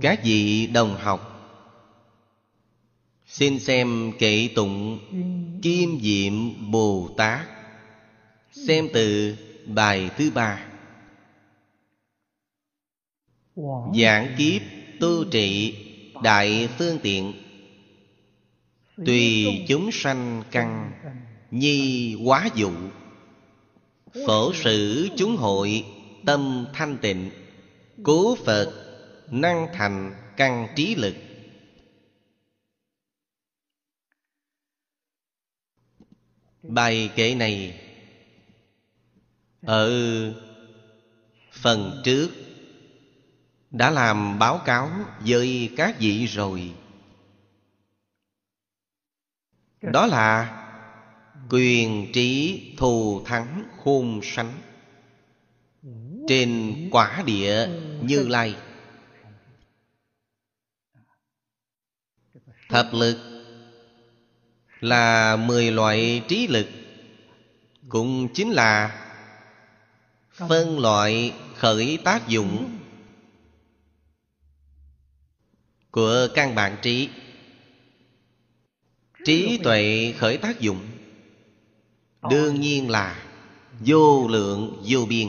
các vị đồng học, xin xem kệ tụng kim diệm bồ tát, xem từ bài thứ ba. Giảng kiếp tu trị đại phương tiện. Tùy chúng sanh căn, nhi quá dụ, phổ sử chúng hội tâm thanh tịnh, cố phật năng thành căn trí lực. Bài kệ này ở phần trước đã làm báo cáo với các vị rồi. Đó là quyền trí thù thắng khôn sánh trên quả địa như lai. Thập lực là mười loại trí lực, cũng chính là phân loại khởi tác dụng của căn bản trí. Trí tuệ khởi tác dụng đương nhiên là vô lượng, vô biên.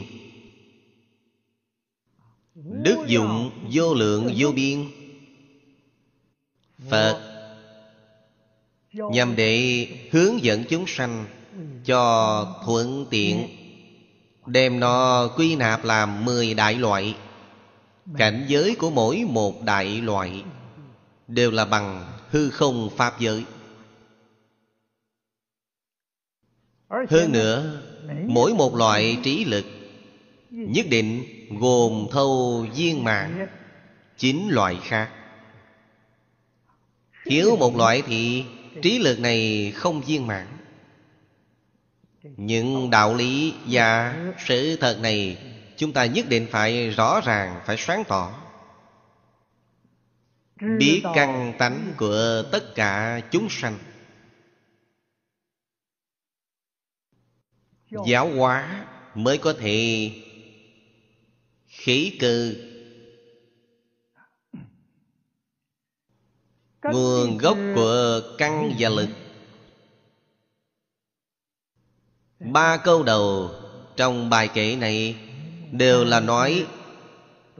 Đức dụng vô lượng, vô biên. Phật nhằm để hướng dẫn chúng sanh cho thuận tiện đem nó quy nạp làm mười đại loại. Cảnh giới của mỗi một đại loại đều là bằng hư không pháp giới. Hơn nữa mỗi một loại trí lực nhất định gồm thâu viên mạng chín loại khác. Thiếu một loại thì trí lực này không viên mãn. Những đạo lý và sự thật này chúng ta nhất định phải rõ ràng, phải sáng tỏ. Biết căn tánh của tất cả chúng sanh. Giáo hóa mới có thể khí cư nguồn gốc của căn và lực. Ba câu đầu trong bài kể này đều là nói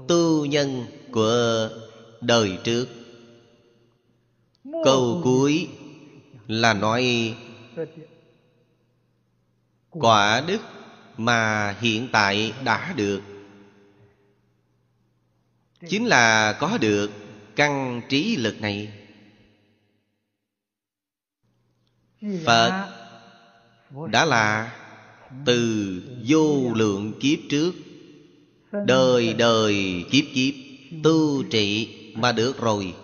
tu nhân của đời trước. Câu cuối là nói quả đức mà hiện tại đã được. Chính là có được căn trí lực này phật đã là từ vô lượng kiếp trước, đời đời kiếp kiếp tu trị mà được rồi.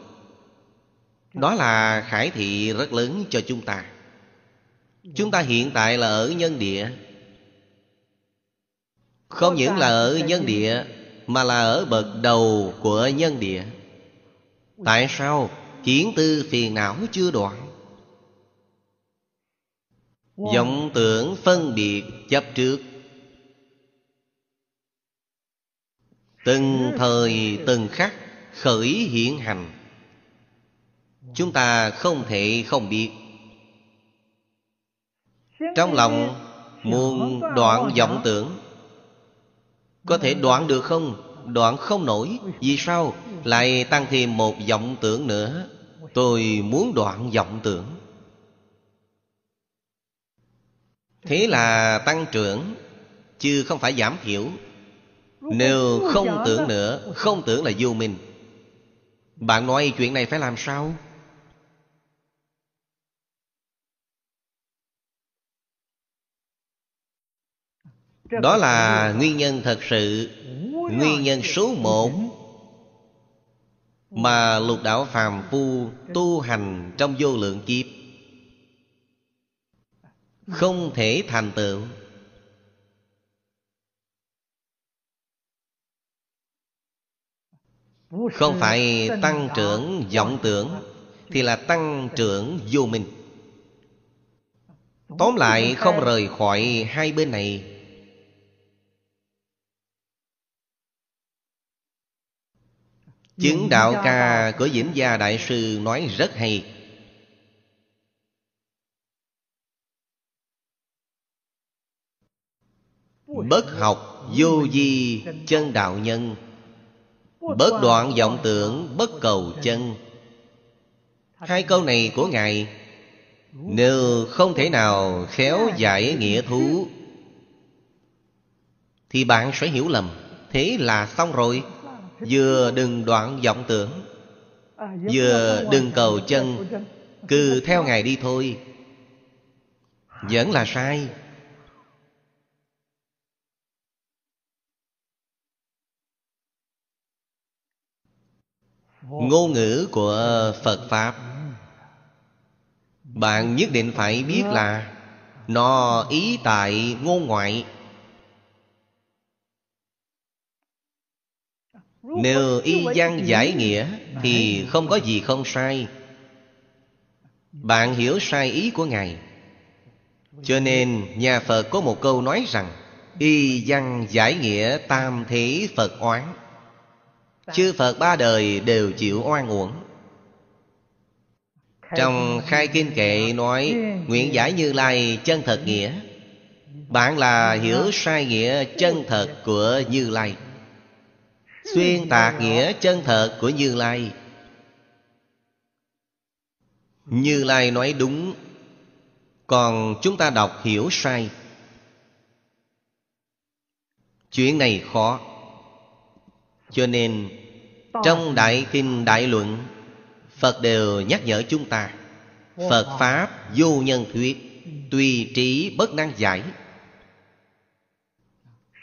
Đó là khải thị rất lớn cho chúng ta. Chúng ta hiện tại là ở nhân địa. Không những là ở nhân địa, mà là ở bậc đầu của nhân địa. Tại sao kiến tư phiền não chưa đoạn? Vọng tưởng phân biệt chấp trước. Từng thời từng khắc khởi hiện hành. Chúng ta không thể không biết. Trong lòng muốn đoạn vọng tưởng có thể đoạn được không? Đoạn không nổi. Vì sao? Lại tăng thêm một vọng tưởng nữa. Tôi muốn đoạn vọng tưởng thế là tăng trưởng chứ không phải giảm thiểu. Nếu không tưởng nữa không tưởng là vô minh. Bạn nói chuyện này phải làm sao? Đó là nguyên nhân thật sự. Nguyên nhân số một mà lục đạo phàm phu tu hành trong vô lượng kiếp không thể thành tựu. Không phải tăng trưởng vọng tưởng, Thì là tăng trưởng vô minh. Tóm lại, không rời khỏi hai bên này. Chứng đạo ca của diễn Gia Đại Sư nói rất hay. Bất học vô di chân đạo nhân. Bất đoạn vọng tưởng, bất cầu chân. Hai câu này của Ngài Nếu không thể nào khéo giải nghĩa thú, Thì bạn sẽ hiểu lầm. Thế là xong rồi. Vừa đừng đoạn vọng tưởng, Vừa đừng cầu chân, Cứ theo Ngài đi thôi. Vẫn là sai. Ngôn ngữ của Phật Pháp. Bạn nhất định phải biết là Nó ý tại ngôn ngoại. Nếu y văn giải nghĩa Thì không có gì không sai. Bạn hiểu sai ý của Ngài. Cho nên nhà Phật có một câu nói rằng, Y văn giải nghĩa tam thế Phật oán. Chư Phật ba đời đều chịu oan uổng. Trong khai kinh kệ nói, Nguyện giải như lai chân thật nghĩa. Bạn là hiểu sai nghĩa chân thật của Như Lai. Xuyên tạc nghĩa chân thật của Như Lai. Như Lai nói đúng. Còn chúng ta đọc hiểu sai. Chuyện này khó. Cho nên Trong Đại Kinh Đại Luận Phật đều nhắc nhở chúng ta Phật Pháp vô nhân thuyết Tùy trí bất năng giải.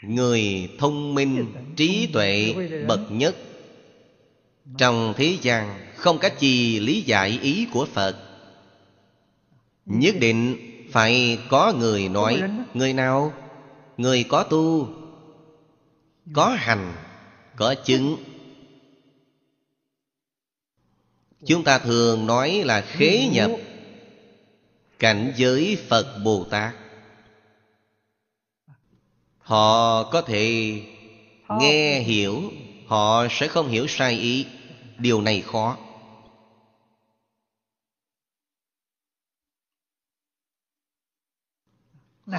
Người thông minh, trí tuệ bậc nhất Trong thế gian không cách gì lý giải ý của Phật. Nhất định phải có người nói Người nào? Người có tu Có hành Có chứng. Chúng ta thường nói là khế nhập Cảnh giới Phật Bồ Tát. Họ có thể nghe hiểu Họ sẽ không hiểu sai ý. Điều này khó.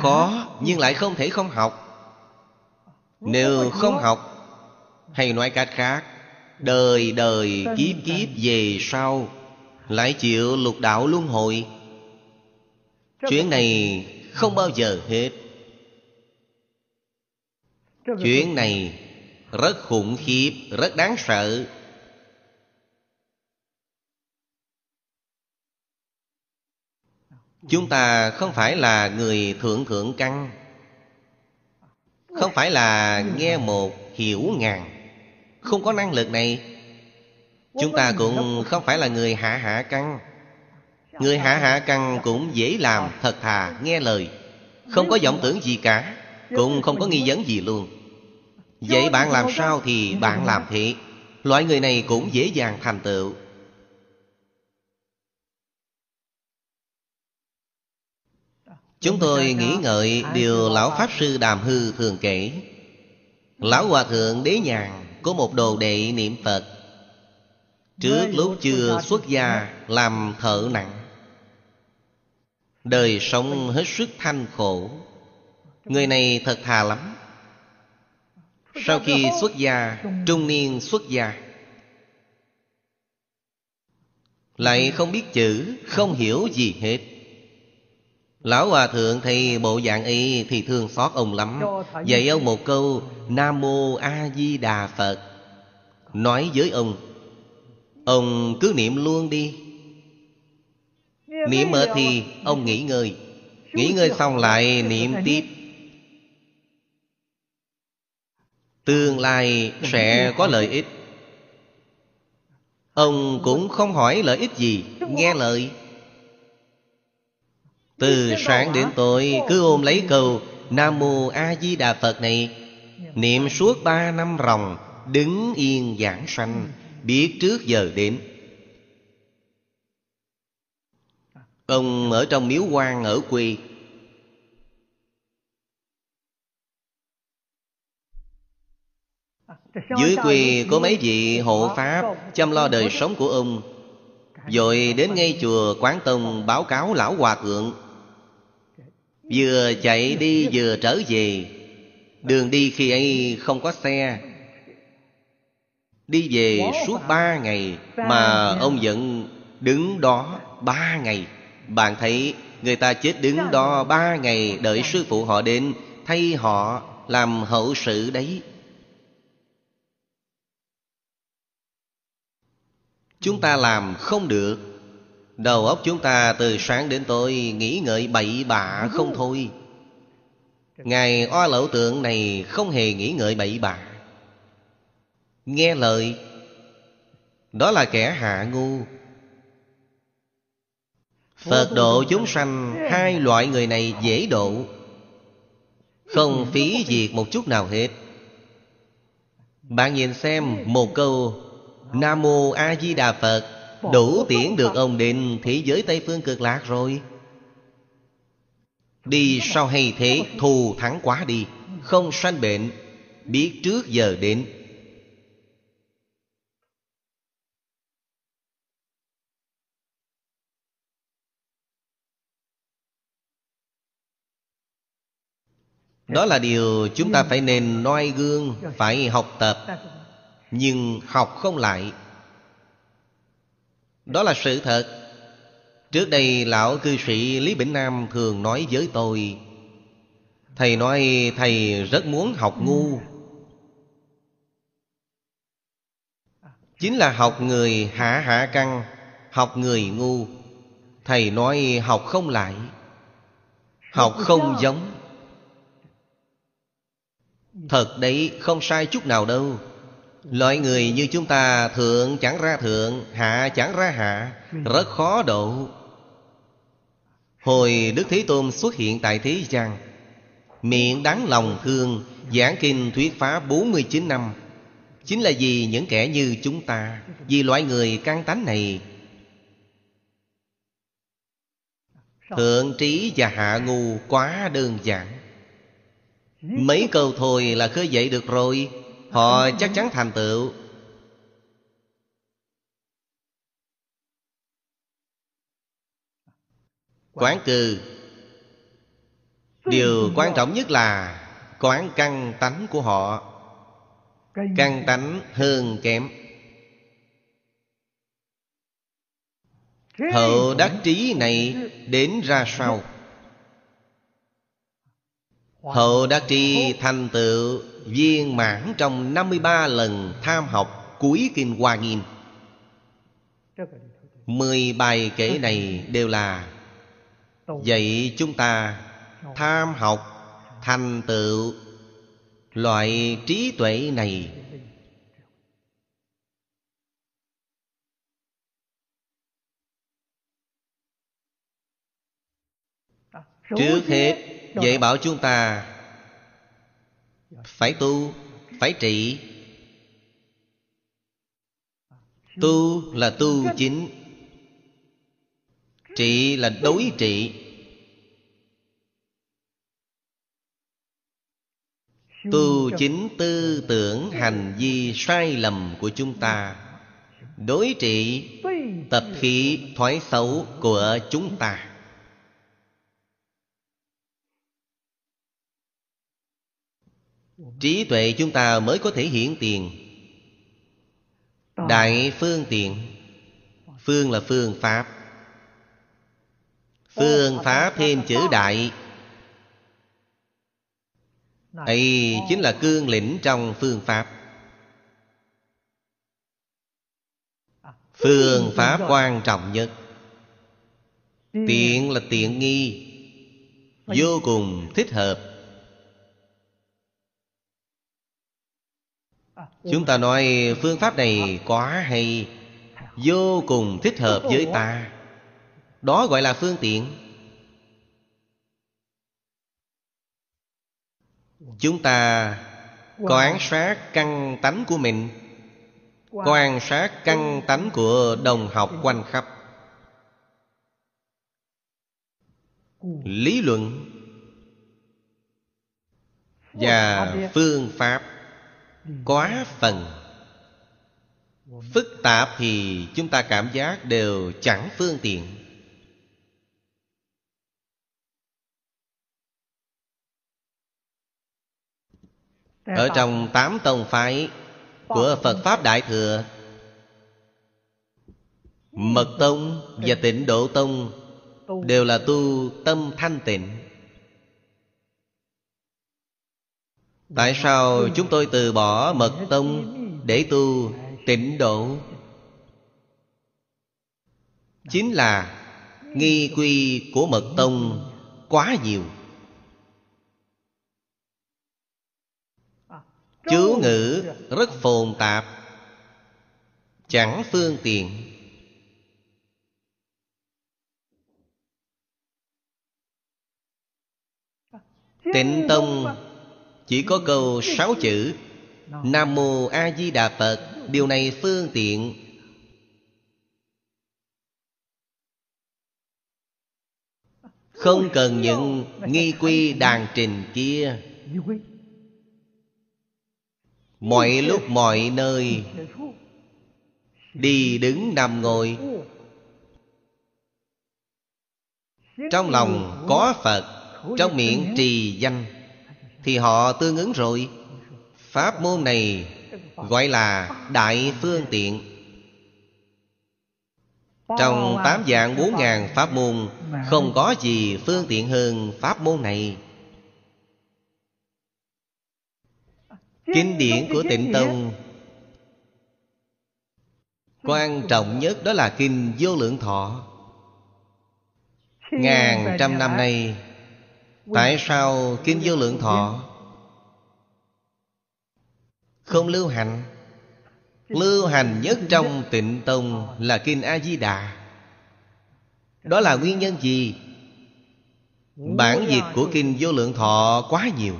Khó nhưng lại không thể không học. Nếu không học Hay nói cách khác Đời đời kiếp kiếp về sau Lại chịu lục đạo luân hồi. Chuyện này không bao giờ hết. Chuyện này rất khủng khiếp, rất đáng sợ. Chúng ta không phải là người thượng thượng căn. Không phải là nghe một hiểu ngàn không có năng lực này. Chúng ta cũng không phải là người hạ hạ căn Người hạ hạ căn cũng dễ làm, thật thà, nghe lời. Không có vọng tưởng gì cả, Cũng không có nghi vấn gì luôn. Vậy bạn làm sao thì bạn làm thế. Loại người này cũng dễ dàng thành tựu. Chúng tôi nghĩ ngợi điều Lão Pháp Sư Đàm Hư thường kể. Lão Hòa Thượng Đế Nhàn có một đồ đệ niệm Phật. Trước lúc chưa xuất gia làm thợ nặng. Đời sống hết sức thanh khổ. Người này thật thà lắm. Sau khi xuất gia Trung niên xuất gia Lại không biết chữ Không hiểu gì hết Lão Hòa Thượng thì bộ dạng y Thì thương xót ông lắm. Dạy ông một câu Nam Mô A Di Đà Phật. Nói với ông Ông cứ niệm luôn đi. Niệm ở thì ông nghỉ ngơi. Nghỉ ngơi xong lại niệm tiếp. Tương lai sẽ có lợi ích. Ông cũng không hỏi lợi ích gì. Nghe lời từ sáng đến tối, Cứ ôm lấy câu, Nam Mô A Di Đà Phật này. Niệm suốt ba năm ròng, Đứng yên giảng sanh, Biết trước giờ đến. Ông ở trong miếu quan ở quê. Dưới quê có mấy vị hộ pháp Chăm lo đời sống của ông. Rồi đến ngay chùa Quán Tông báo cáo lão hòa thượng. Vừa chạy đi vừa trở về. Đường đi khi ấy không có xe. Đi về suốt ba ngày Mà ông vẫn đứng đó ba ngày. Bạn thấy người ta chết đứng đó ba ngày Đợi sư phụ họ đến, Thay họ làm hậu sự đấy. Chúng ta làm không được. Đầu óc chúng ta từ sáng đến tối Nghĩ ngợi bậy bạ không thôi. Ngài oa lậu tượng này không hề nghĩ ngợi bậy bạ. Nghe lời, Đó là kẻ hạ ngu. Phật độ chúng sanh, Hai loại người này dễ độ. Không phí diệt một chút nào hết. Bạn nhìn xem một câu Nam Mô A Di Đà Phật. Đủ tiễn được ông đến thế giới Tây Phương cực lạc rồi. Đi sau hay thế thù thắng quá đi Không sanh bệnh Biết trước giờ đến. Đó là điều chúng ta phải nên noi gương Phải học tập. Nhưng học không lại đó là sự thật. Trước đây, lão cư sĩ Lý Bỉnh Nam thường nói với tôi, Thầy nói thầy rất muốn học ngu. Chính là học người hạ hạ căn Học người ngu. Thầy nói học không lại, Học không giống. Thật đấy, không sai chút nào đâu. Loại người như chúng ta thượng chẳng ra thượng Hạ chẳng ra hạ Rất khó độ. Hồi Đức Thế Tôn xuất hiện tại thế gian Miệng đáng lòng thương Giảng kinh thuyết phá 49 năm. Chính là vì những kẻ như chúng ta Vì loại người căn tánh này. Thượng trí và hạ ngu quá đơn giản. Mấy câu thôi là khơi dậy được rồi Họ chắc chắn thành tựu. Quán cư. Điều quan trọng nhất là Quán căn tánh của họ. Căn tánh hơn kém. Hậu đắc trí này đến ra sau Hậu đắc trí thành tựu viên mãn trong 53 lần tham học cuối Kinh Hoa Nghiêm. Mười bài kể này đều là, Dạy chúng ta tham học thành tựu loại trí tuệ này. Trước hết, dạy bảo chúng ta phải tu, Phải trị. Tu là tu chính. Trị là đối trị. Tu chính tư tưởng hành vi sai lầm của chúng ta. Đối trị, tập khí, thói xấu của chúng ta. Trí tuệ chúng ta mới có thể hiển tiền. Đại phương tiện. Phương là phương pháp. Phương pháp thêm chữ đại. Ấy chính là cương lĩnh trong phương pháp. Phương pháp quan trọng nhất. Tiện là tiện nghi. Vô cùng thích hợp chúng ta nói phương pháp này quá hay, vô cùng thích hợp với ta. Đó gọi là phương tiện. Chúng ta Quan sát căn tánh của mình Quan sát căn tánh của đồng học quanh khắp. Lý luận Và phương pháp Quá phần. Phức tạp thì chúng ta cảm giác đều chẳng phương tiện. Ở trong tám tông phái Của Phật Pháp Đại Thừa, Mật Tông và Tịnh Độ Tông Đều là tu tâm thanh tịnh. Tại sao chúng tôi từ bỏ Mật Tông Để tu tịnh độ? Chính là Nghi quy của Mật Tông Quá nhiều. Chú ngữ rất phồn tạp, Chẳng phương tiện. Tịnh Tông chỉ có câu sáu chữ, Nam Mô A Di Đà Phật. Điều này phương tiện. Không cần những nghi quy đàn trình kia. Mọi lúc mọi nơi. Đi đứng nằm ngồi. Trong lòng có Phật, Trong miệng trì danh. Thì họ tương ứng rồi. Pháp môn này gọi là đại phương tiện. Trong tám dạng bốn ngàn pháp môn, Không có gì phương tiện hơn pháp môn này. Kinh điển của tịnh Tông. Quan trọng nhất đó là Kinh Vô Lượng Thọ. Ngàn trăm năm nay Tại sao Kinh Vô Lượng Thọ không lưu hành? Lưu hành nhất trong tịnh tông là Kinh A-di-đà. Đó là nguyên nhân gì? Bản dịch của Kinh Vô Lượng Thọ quá nhiều.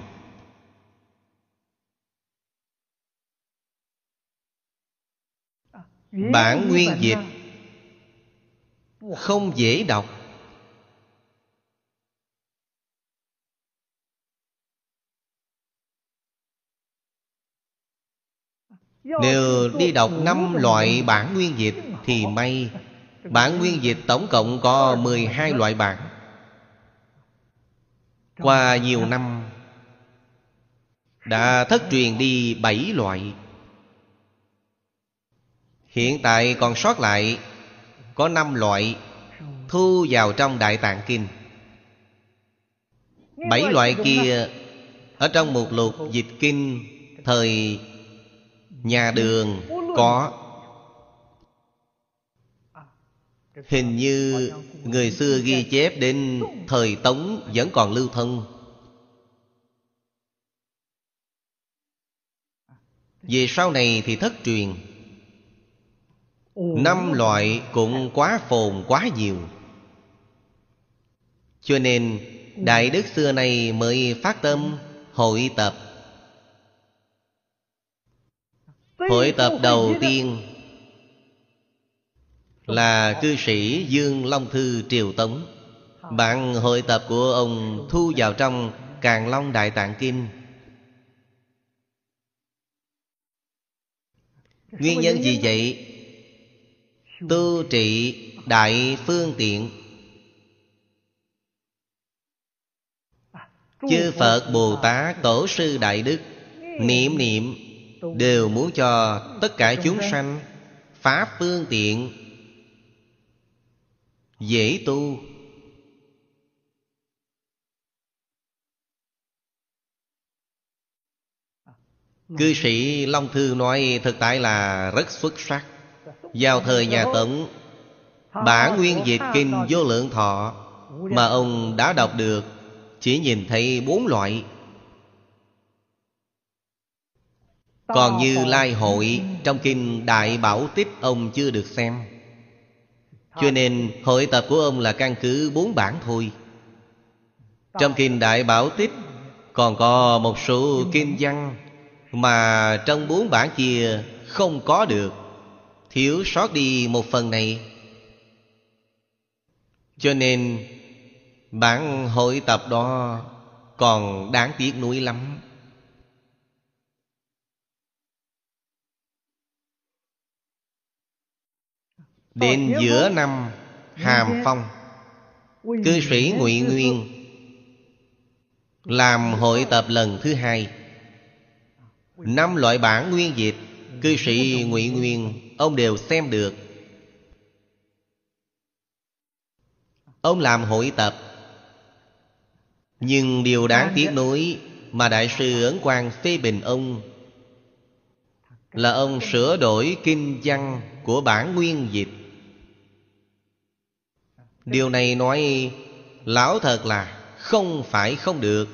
Bản nguyên dịch Không dễ đọc. Nếu đi đọc năm loại bản nguyên dịch Thì may. Bản nguyên dịch tổng cộng có 12 loại bản. Qua nhiều năm Đã thất truyền đi 7 loại. Hiện tại còn sót lại Có 5 loại Thu vào trong Đại Tạng Kinh. Bảy loại kia Ở trong một lục dịch kinh Thời Nhà đường có Hình như người xưa ghi chép đến thời Tống vẫn còn lưu thông Về sau này thì thất truyền. Năm loại cũng quá phồn quá nhiều. Cho nên Đại Đức xưa này mới phát tâm hội tập Hội tập đầu tiên Là cư sĩ Dương Long Thư Triều Tống. Bản hội tập của ông thu vào trong Càng Long Đại Tạng Kinh Nguyên nhân gì vậy? Tu trị đại phương tiện. Chư Phật Bồ Tát Tổ sư Đại Đức Niệm niệm đều muốn cho tất cả chúng sanh pháp phương tiện dễ tu. Cư sĩ long thư nói thực tại là rất xuất sắc. Vào thời nhà tống bản nguyên dịch kinh vô lượng thọ mà ông đã đọc được chỉ nhìn thấy bốn loại Còn như Lai Hội Trong kinh Đại Bảo Tích Ông chưa được xem. Cho nên hội tập của ông là căn cứ bốn bản thôi. Trong kinh Đại Bảo Tích Còn có một số kinh văn Mà trong bốn bản kia không có được. Thiếu sót đi một phần này. Cho nên Bản hội tập đó Còn đáng tiếc nuối lắm Đến giữa năm Hàm Phong Cư sĩ Ngụy Nguyên Làm hội tập lần thứ hai. Năm loại bản nguyên dịch Cư sĩ Ngụy Nguyên Ông đều xem được. Ông làm hội tập. Nhưng điều đáng tiếc nuối Mà Đại sư Ấn Quang phê bình ông Là ông sửa đổi kinh văn Của bản nguyên dịch Điều này nói Lão thật là không phải không được.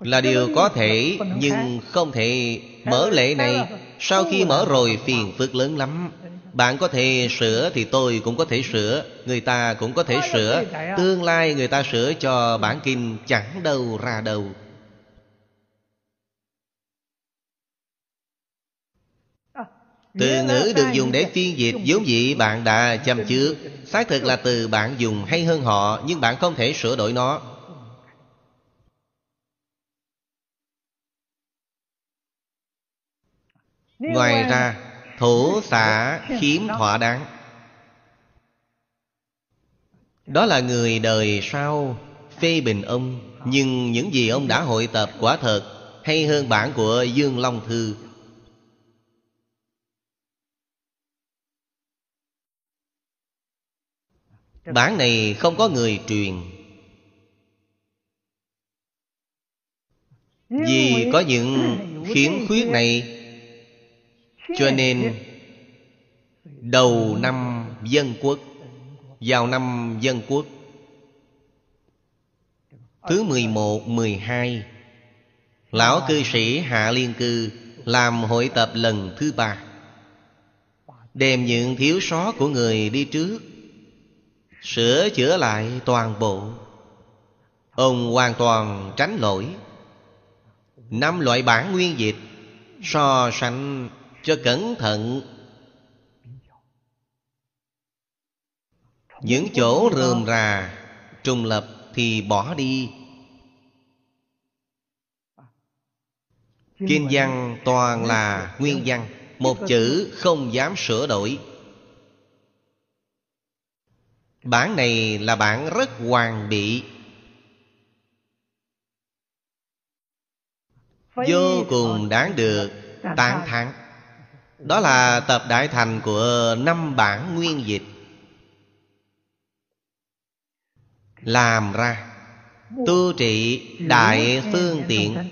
Là điều có thể, Nhưng không thể mở lệ này. Sau khi mở rồi, phiền phức lớn lắm. Bạn có thể sửa thì tôi cũng có thể sửa, Người ta cũng có thể sửa. Tương lai người ta sửa cho bản kinh chẳng đâu ra đâu. Từ ngữ được dùng để phiên dịch vốn dĩ bạn đã chăm trước Xác thực là từ bạn dùng hay hơn họ Nhưng bạn không thể sửa đổi nó. Ngoài ra Thổ xả khiếm thỏa đáng. Đó là người đời sau Phê bình ông. Nhưng những gì ông đã hội tập quả thật Hay hơn bản của Dương Long Thư Bản này không có người truyền. Vì có những khiếm khuyết này Cho nên Đầu năm dân quốc Vào năm dân quốc Thứ 11, 12 Lão cư sĩ Hạ Liên Cư Làm hội tập lần thứ ba Đem những thiếu sót của người đi trước Sửa chữa lại toàn bộ. Ông hoàn toàn tránh lỗi Năm loại bản nguyên dịch So sánh cho cẩn thận. Những chỗ rườm rà, Trùng lập thì bỏ đi. Kinh văn toàn là nguyên văn. Một chữ không dám sửa đổi. Bản này là bản rất hoàn bị. Vô cùng đáng được tán thán. Đó là tập đại thành của năm bản nguyên dịch. Làm ra Tu trị đại phương tiện.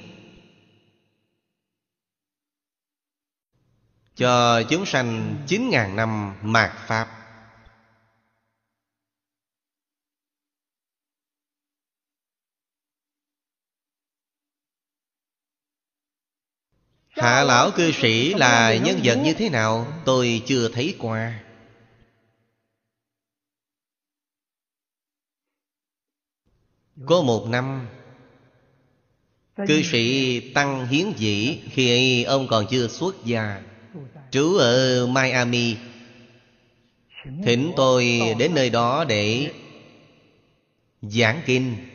Cho chúng sanh chín ngàn năm mạt Pháp Hạ lão cư sĩ là nhân vật như thế nào? Tôi chưa thấy qua. Có một năm, Cư sĩ Tăng Hiến Dĩ, Khi ấy ông còn chưa xuất gia, Trú ở Miami, Thỉnh tôi đến nơi đó để Giảng kinh.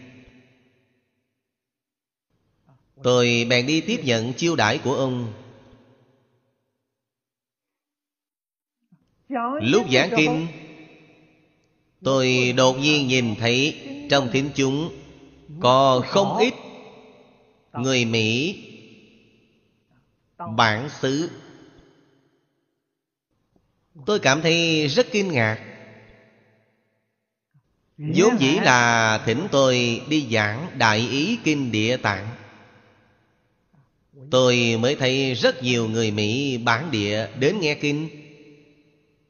Tôi bèn đi tiếp nhận chiêu đãi của ông. Lúc giảng kinh, Tôi đột nhiên nhìn thấy Trong thính chúng Có không ít Người Mỹ, Bản xứ. Tôi cảm thấy rất kinh ngạc. Vốn dĩ là thỉnh tôi đi giảng Đại ý Kinh Địa Tạng. Tôi mới thấy rất nhiều người Mỹ bản địa đến nghe kinh.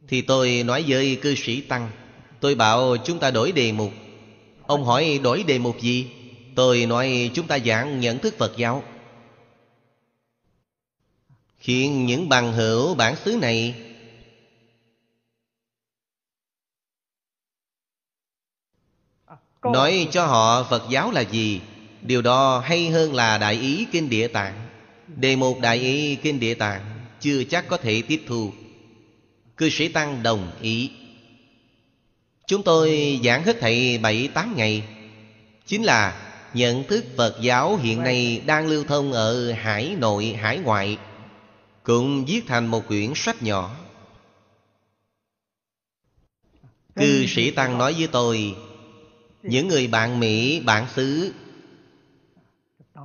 Thì tôi nói với cư sĩ Tăng Tôi bảo chúng ta đổi đề mục. Ông hỏi đổi đề mục gì? Tôi nói chúng ta giảng nhận thức Phật giáo. Khiến những bằng hữu bản xứ này Nói cho họ Phật giáo là gì. Điều đó hay hơn là Đại ý Kinh Địa Tạng Đề mục đại ý Kinh Địa Tạng Chưa chắc có thể tiếp thu. Cư sĩ Tăng đồng ý. Chúng tôi giảng hết thầy bảy tám ngày. Chính là nhận thức Phật giáo hiện nay đang lưu thông ở hải nội hải ngoại Cũng viết thành một quyển sách nhỏ. Cư sĩ Tăng nói với tôi Những người bạn Mỹ, bạn xứ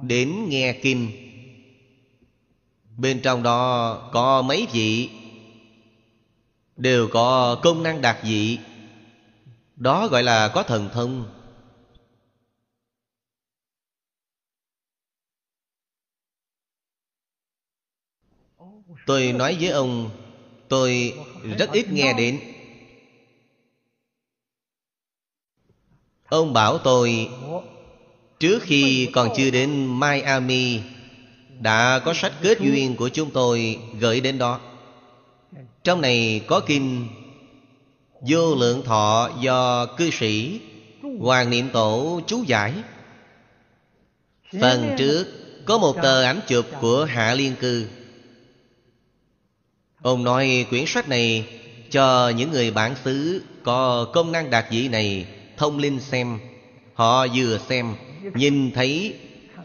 Đến nghe kinh Bên trong đó có mấy vị? Đều có công năng đặc dị Đó gọi là có thần thông. Tôi nói với ông, Tôi rất ít nghe đến. Ông bảo tôi, Trước khi còn chưa đến Miami đã có sách kết duyên của chúng tôi gửi đến đó. Trong này có kinh Vô lượng thọ do cư sĩ Hoàng niệm tổ chú giải. Phần trước có một tờ ảnh chụp của Hạ Liên Cư. Ông nói quyển sách này cho những người bản xứ có công năng đạt vị này thông linh xem, Họ vừa xem, Nhìn thấy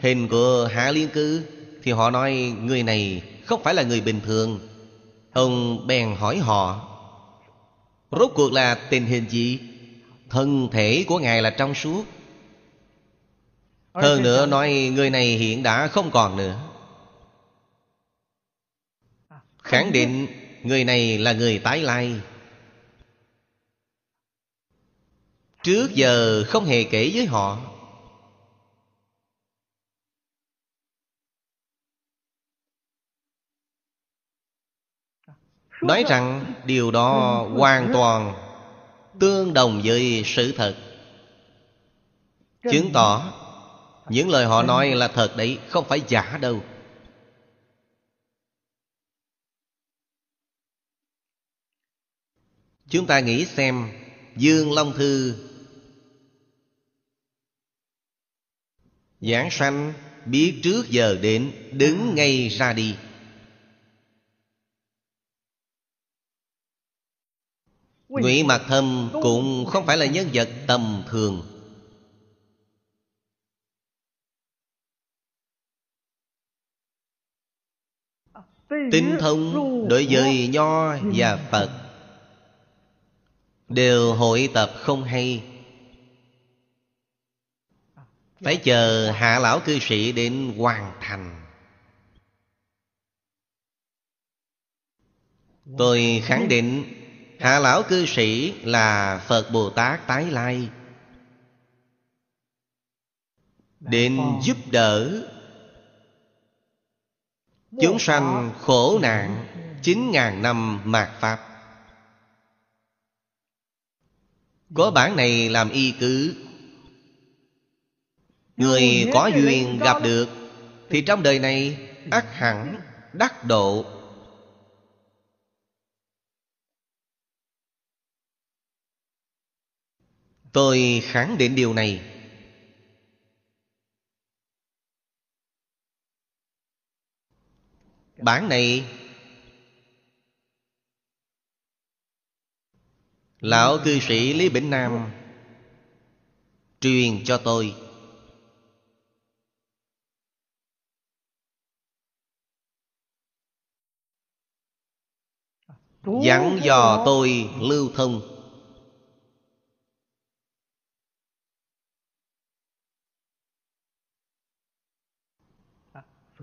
hình của Hạ Liên Cư. Thì họ nói người này không phải là người bình thường. Ông bèn hỏi họ Rốt cuộc là tình hình gì? Thân thể của Ngài là trong suốt. Hơn nữa nói người này hiện đã không còn nữa. Khẳng định người này là người tái lai. Trước giờ không hề kể với họ Nói rằng điều đó hoàn toàn Tương đồng với sự thật. Chứng tỏ, Những lời họ nói là thật đấy, Không phải giả đâu. Chúng ta nghĩ xem, Dương Long Thư, Giảng sanh, biết trước giờ đến, Đứng ngay ra đi. Ngụy Mạc Thâm cũng không phải là nhân vật tầm thường. Tinh thông đối với Nho và Phật Đều hội tập không hay. Phải chờ hạ lão cư sĩ đến hoàn thành. Tôi khẳng định Hạ lão cư sĩ là Phật Bồ Tát tái lai. Đến giúp đỡ Chúng sanh khổ nạn Chín ngàn năm mạt Pháp. Có bản này làm y cứ. Người có duyên gặp được Thì trong đời này ắt hẳn đắc độ Tôi khẳng định điều này. Bản này Lão cư sĩ Lý Bỉnh Nam Truyền cho tôi. Dặn dò tôi lưu thông.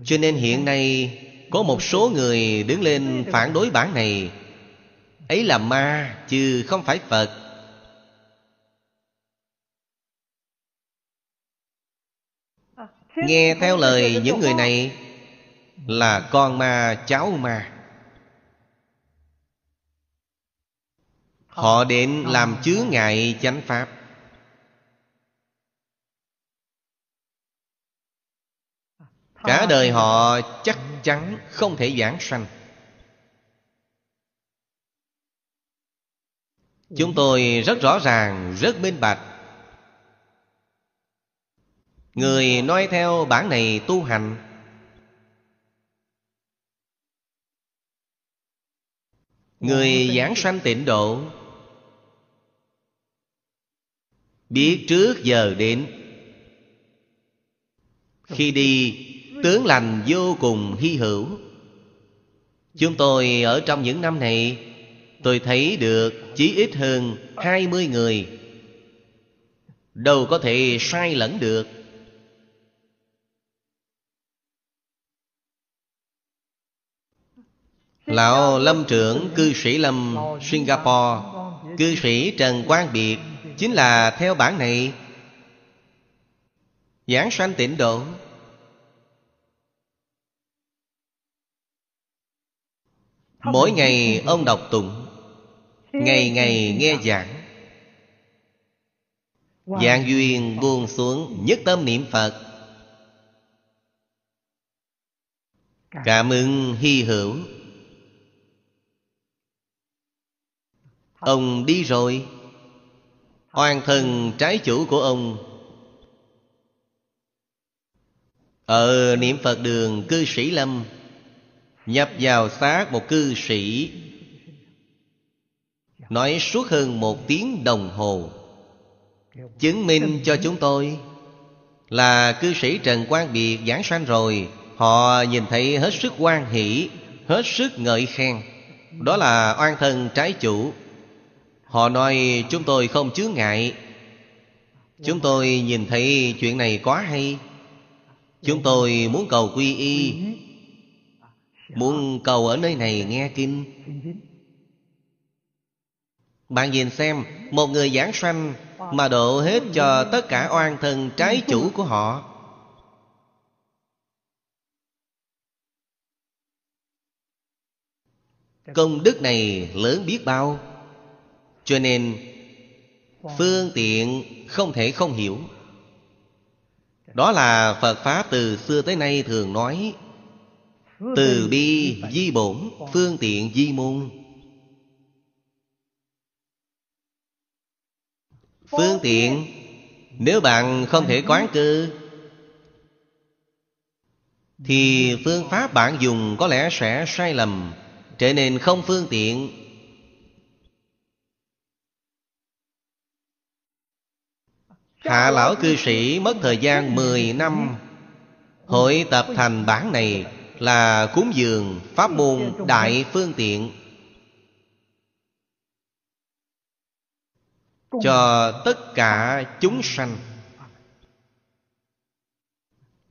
Cho nên hiện nay, Có một số người đứng lên phản đối bản này. Ấy là ma, chứ không phải phật. Nghe theo lời những người này là con ma, cháu ma. Họ đến làm chướng ngại chánh pháp. cả đời họ chắc chắn không thể giảng sanh. Chúng tôi rất rõ ràng rất minh bạch. Người nói theo bản này tu hành. Người giảng sanh tịnh độ biết trước giờ đến. Khi đi Tướng lành vô cùng hy hữu. Chúng tôi ở trong những năm này, Tôi thấy được chỉ ít hơn 20 người. Đâu có thể sai lẫn được. Lão Lâm trưởng cư sĩ Lâm, Singapore, Cư sĩ Trần Quang Biệt, Chính là theo bản này. Giảng sanh tịnh độ. Mỗi ngày ông đọc tụng Ngày ngày nghe giảng. Dạng duyên buông xuống Nhất tâm niệm Phật. Cảm ơn hy hữu. Ông đi rồi. Oan thân trái chủ của ông. Ở niệm Phật đường cư sĩ Lâm Nhập vào xác một cư sĩ. Nói suốt hơn một tiếng đồng hồ. Chứng minh cho chúng tôi Là cư sĩ Trần Quang Biệt giảng sanh rồi. Họ nhìn thấy hết sức quan hỷ, Hết sức ngợi khen. Đó là oan thân trái chủ. Họ nói, chúng tôi không chướng ngại. Chúng tôi nhìn thấy chuyện này quá hay. Chúng tôi muốn cầu quy y. Dạ. Muốn cầu ở nơi này nghe kinh. Bạn nhìn xem, Một người giảng sanh Mà độ hết cho tất cả oan thân trái chủ của họ. Công đức này lớn biết bao. Cho nên, Phương tiện không thể không hiểu. Đó là Phật Pháp từ xưa tới nay thường nói từ bi di bổn, Phương tiện di môn. Phương tiện, Nếu bạn không thể quán cư, Thì phương pháp bạn dùng có lẽ sẽ sai lầm, Trở nên không phương tiện. Hạ lão cư sĩ mất thời gian 10 năm, Hội tập thành bản này là cúng dường, pháp môn, đại phương tiện. Cho tất cả chúng sanh.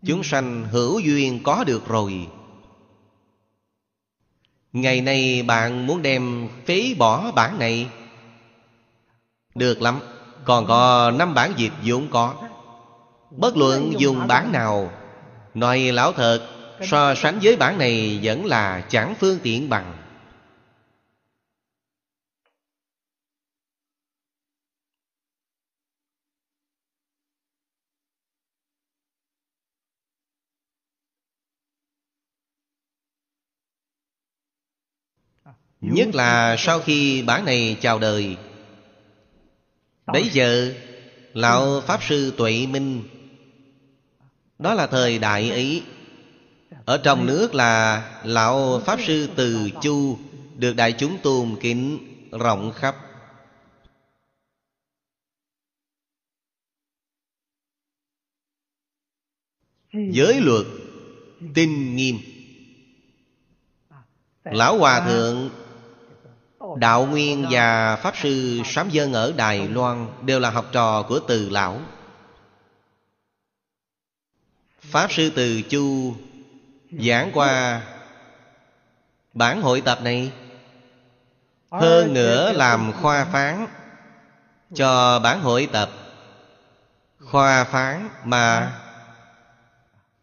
Chúng sanh hữu duyên có được rồi. Ngày nay bạn muốn đem phế bỏ bản này? Được lắm, còn có năm bản dịch vốn có. Bất luận dùng bản nào, nói lão thật So sánh với bản này vẫn là chẳng phương tiện bằng. Nhất là sau khi bản này chào đời. Bấy giờ Lão Pháp Sư Tuệ Minh Đó là thời đại ấy ở trong nước là Lão Pháp Sư Từ Chu, Được đại chúng tôn kính rộng khắp. Giới luật tinh nghiêm. Lão Hòa Thượng, Đạo Nguyên và Pháp Sư Sám Dân ở Đài Loan Đều là học trò của Từ Lão. Pháp Sư Từ Chu Giảng qua bản hội tập này. Hơn nữa làm khoa phán Cho bản hội tập. Khoa phán mà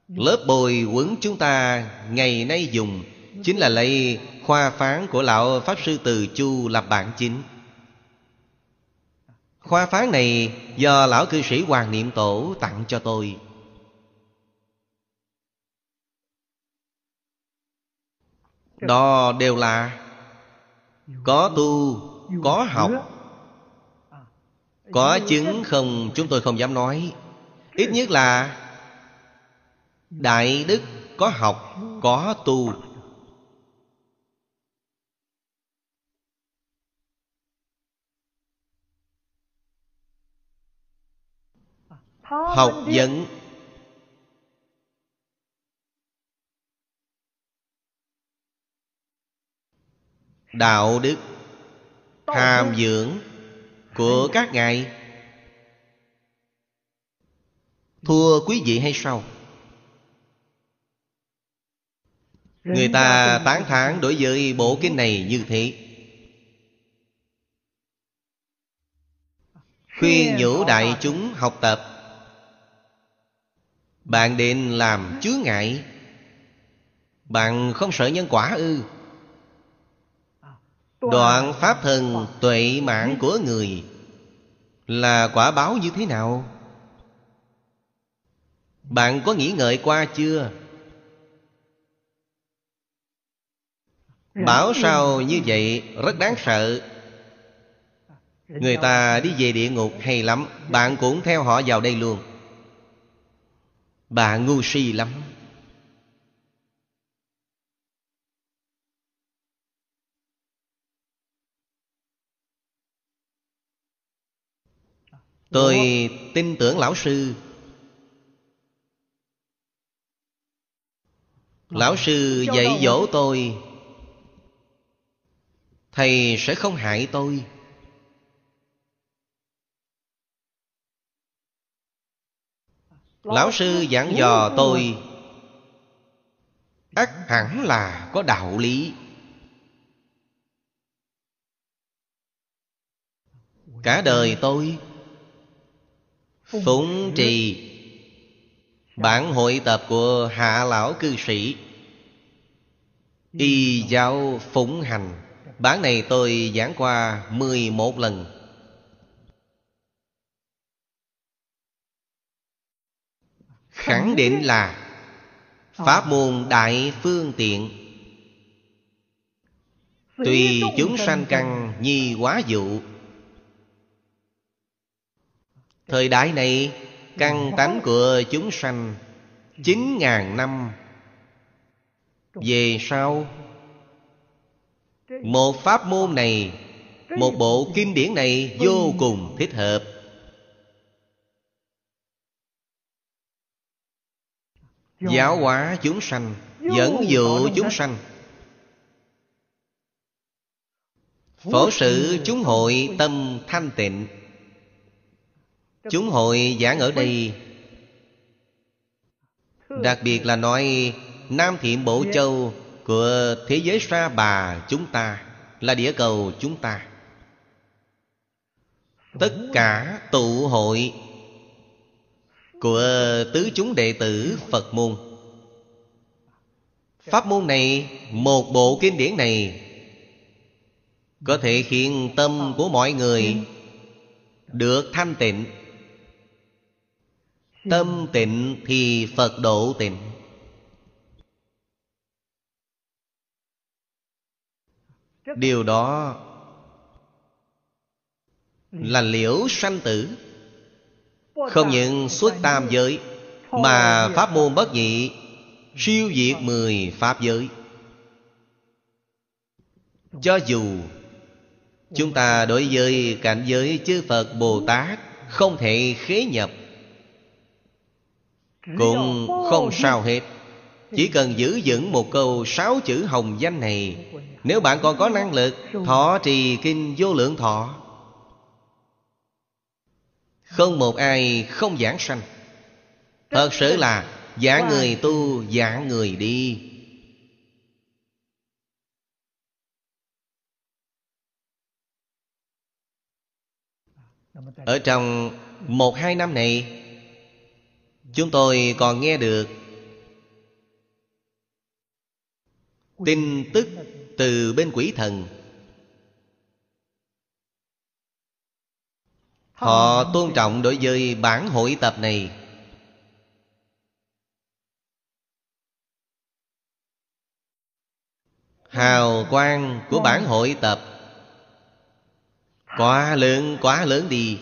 Lớp bồi quấn chúng ta ngày nay dùng Chính là lấy khoa phán của Lão Pháp Sư Từ Chu làm bản chính. Khoa phán này do Lão Cư Sĩ Hoàng Niệm Tổ tặng cho tôi đó đều là có tu có học. Có chứng không chúng tôi không dám nói. Ít nhất là đại đức có học có tu. Học dẫn đạo đức hàm dưỡng của các ngài. Thua quý vị hay sao? Người ta tán thán đối với bộ kinh này như thế. Khuyên nhủ đại chúng học tập. Bạn định làm chướng ngại. Bạn không sợ nhân quả ư đoạn pháp thần tuệ mạng của người là quả báo như thế nào? Bạn có nghĩ ngợi qua chưa? Bảo sao như vậy? Rất đáng sợ. Người ta đi. về địa ngục hay lắm. Bạn cũng theo họ vào đây luôn. Bạn ngu si lắm tôi tin tưởng lão sư. Lão sư dạy dỗ tôi. Thầy sẽ không hại tôi. Lão sư giảng dò tôi. Ắt hẳn là có đạo lý. Cả đời tôi phụng trì. Bản hội tập của hạ lão cư sĩ. Y giáo phụng hành. Bản này tôi giảng qua 11 lần. Khẳng định là pháp môn đại phương tiện. Tùy chúng sanh căn nhi quá dụ thời đại này căn tánh của chúng sanh chín ngàn năm. Về sau một pháp môn này một bộ kinh điển này vô cùng thích hợp. Giáo hóa chúng sanh dẫn dụ chúng sanh. Phổ sự chúng hội tâm thanh tịnh chúng hội giảng ở đây đặc biệt là nói nam thiện bộ châu của thế giới sa bà chúng ta là địa cầu chúng ta tất cả tụ hội của tứ chúng đệ tử Phật môn. Pháp môn này, một bộ kinh điển này có thể khiến tâm của mọi người được thanh tịnh. Tâm tịnh thì Phật độ tịnh. Điều đó là liễu sanh tử không những xuất tam giới Mà pháp môn bất nhị Siêu diệt mười pháp giới Cho dù Chúng ta đối với cảnh giới chư Phật Bồ Tát Không thể khế nhập cũng không sao hết. Chỉ cần giữ vững một câu sáu chữ hồng danh này, Nếu bạn còn có năng lực, Thọ trì kinh vô lượng thọ. Không một ai không giảng sanh. Thật sự là Giảng người tu, giảng người đi. Ở trong một hai năm này Chúng tôi còn nghe được Tin tức từ bên quỷ thần. Họ tôn trọng đối với bản hội tập này. Hào quang của bản hội tập. Quá lớn quá lớn đi.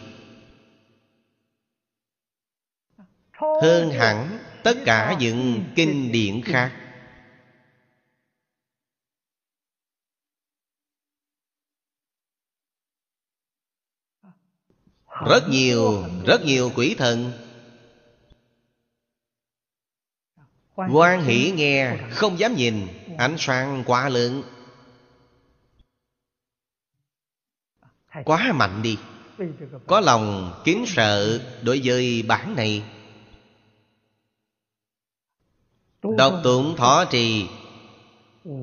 Hơn hẳn tất cả những kinh điển khác. Rất nhiều, rất nhiều quỷ thần. Quan hỷ nghe không dám nhìn. Ánh sáng quá lớn. Quá mạnh đi. Có lòng kính sợ đối với bản này đọc tụng thọ trì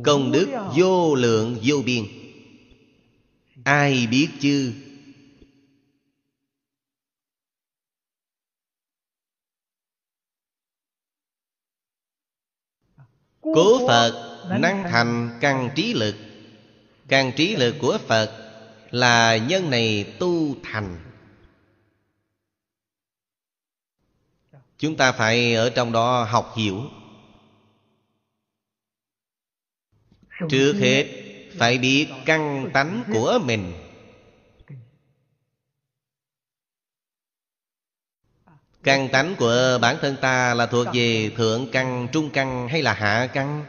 công đức vô lượng vô biên. Ai biết chứ? Cố Phật năng thành căn trí lực. Căn trí lực của Phật Là nhân này tu thành. Chúng ta phải ở trong đó học hiểu Trước hết phải biết căn tánh của mình. Căn tánh của bản thân ta là thuộc về thượng căn, trung căn hay là hạ căn?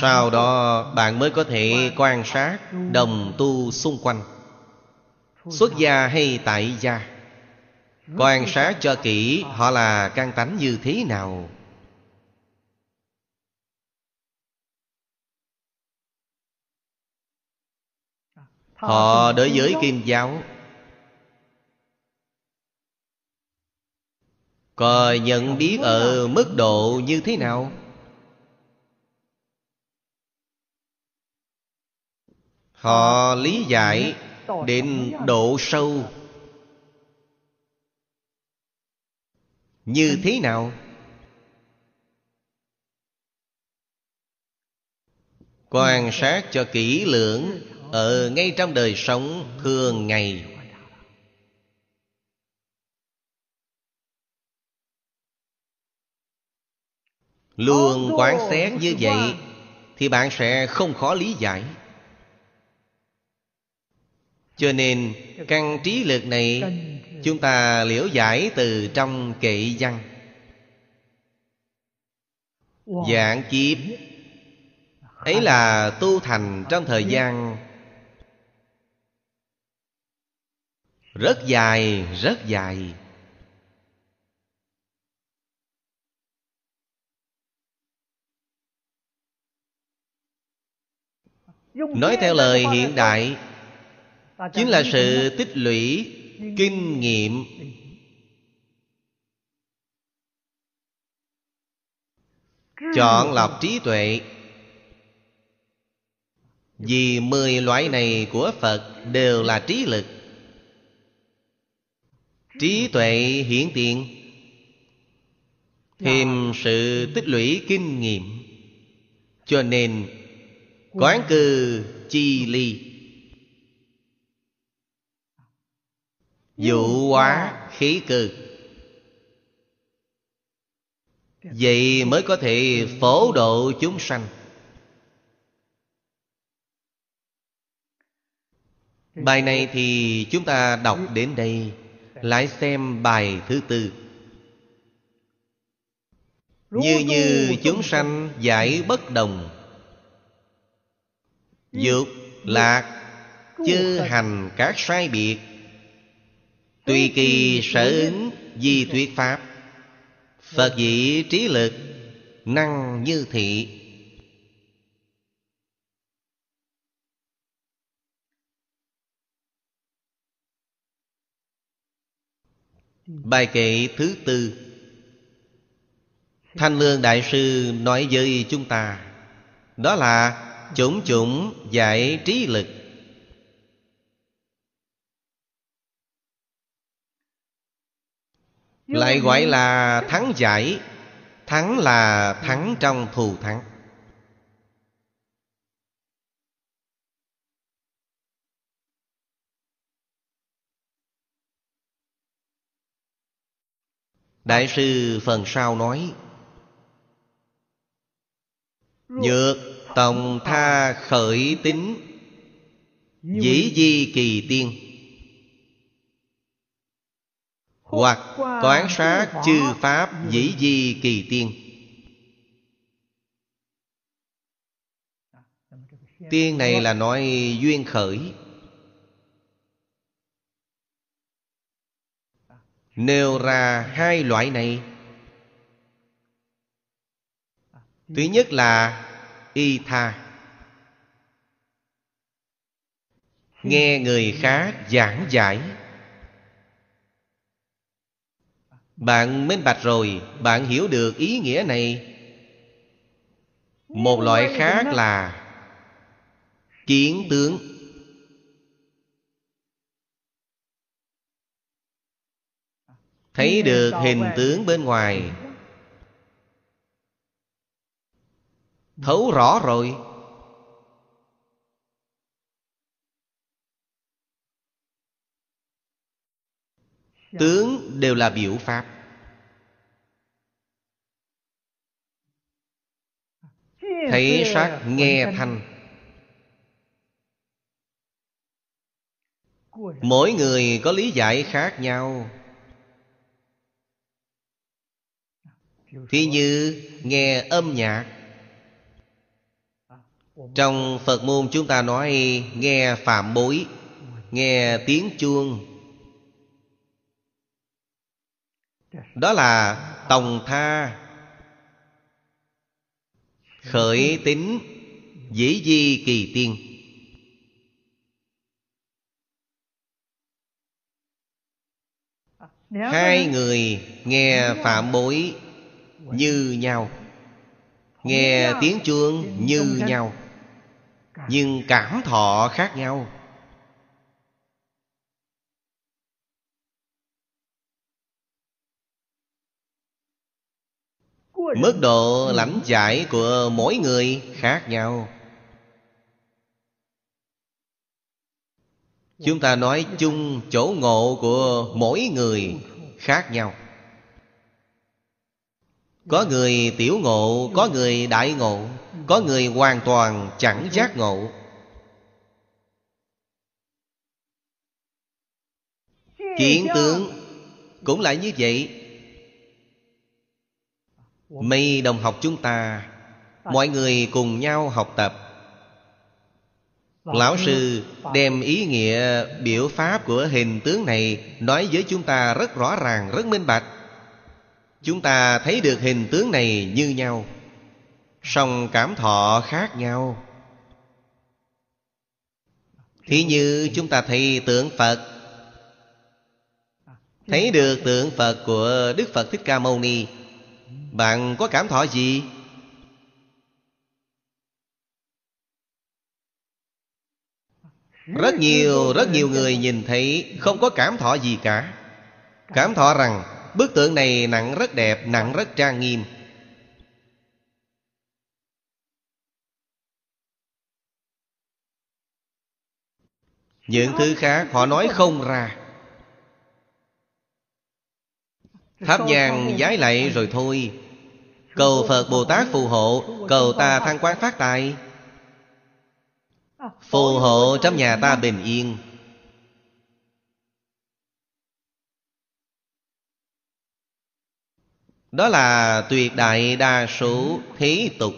Sau đó bạn mới có thể quan sát đồng tu xung quanh. Xuất gia hay tại gia Quan sát cho kỹ, họ là căn tánh như thế nào? Họ đối với kim giáo. Có nhận biết ở mức độ như thế nào? Họ lý giải đến độ sâu. Như thế nào? Quan sát cho kỹ lưỡng ở ngay trong đời sống thường ngày. Luôn quán xét như vậy thì bạn sẽ không khó lý giải cho nên căn trí lực này chúng ta liễu giải từ trong kệ văn. Dạng kiếp. Ấy là tu thành trong thời gian rất dài rất dài. Nói theo lời hiện đại chính là sự tích lũy kinh nghiệm. Chọn lọc trí tuệ. Vì mười loại này của phật đều là trí lực. Trí tuệ hiển tiện. Thêm sự tích lũy kinh nghiệm. Cho nên quán cư chi ly dụ hóa khí cư vậy mới có thể phổ độ chúng sanh. Bài này thì chúng ta đọc đến đây. Lại xem bài thứ tư. Như như chúng sanh giải bất đồng. Dục, lạc, chư hành các sai biệt Tùy kỳ sở ứng di thuyết pháp, Phật dĩ trí lực Năng như thị. Bài kệ thứ tư. Thanh Lương Đại Sư nói với chúng ta, Đó là chủng chủng giải trí lực. Lại gọi là thắng giải Thắng là thắng trong thù thắng. Đại sư phần sau nói Nhược tổng tha khởi tính Dĩ di kỳ tiên Hoặc quán sát chư pháp dĩ di kỳ tiên. Tiên này là nói duyên khởi. Nêu ra hai loại này. Thứ nhất là y tha. Nghe người khác giảng giải Bạn minh bạch rồi Bạn hiểu được ý nghĩa này. Một loại khác là Kiến tướng. Thấy được hình tướng bên ngoài. Thấu rõ rồi Tướng đều là biểu pháp. Thấy sắc nghe thanh. Mỗi người có lý giải khác nhau. Thì như nghe âm nhạc. Trong Phật môn chúng ta nói nghe phạm bối Nghe tiếng chuông Đó là tòng tha. Khởi tính Dĩ di kỳ tiên. Hai người nghe phạm bối như nhau, Nghe tiếng chuông như nhau, Nhưng cảm thọ khác nhau. Mức độ lãnh giải của mỗi người khác nhau. Chúng ta nói chung chỗ ngộ của mỗi người khác nhau. Có người tiểu ngộ, có người đại ngộ Có người hoàn toàn chẳng giác ngộ. Kiến tướng cũng lại như vậy Mây đồng học chúng ta Mọi người cùng nhau học tập. Lão sư đem ý nghĩa biểu pháp của hình tướng này Nói với chúng ta rất rõ ràng, rất minh bạch. Chúng ta thấy được hình tướng này như nhau song cảm thọ khác nhau. Thì như chúng ta thấy tượng Phật. Thấy được tượng Phật của Đức Phật Thích Ca Mâu Ni bạn có cảm thọ gì? Rất nhiều rất nhiều người nhìn thấy không có cảm thọ gì cả. Cảm thọ rằng bức tượng này nặng rất đẹp, nặng rất trang nghiêm. Những thứ khác họ nói không ra. Tháp nhang giái lạy rồi thôi. Cầu Phật Bồ Tát phù hộ, Cầu ta thăng quan phát tài. Phù hộ trong nhà ta bình yên. Đó là tuyệt đại đa số thế tục.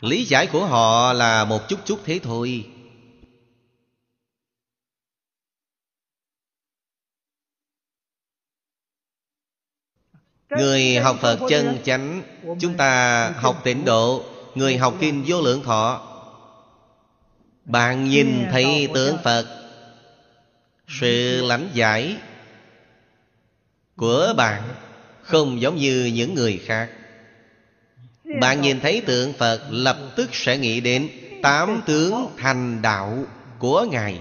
Lý giải của họ là một chút chút thế thôi. Người học Phật chân chánh Chúng ta học tịnh độ Người học kinh vô lượng thọ. Bạn nhìn thấy tướng Phật Sự lãnh giải Của bạn Không giống như những người khác. Bạn nhìn thấy tượng Phật Lập tức sẽ nghĩ đến Tám tướng thành đạo của Ngài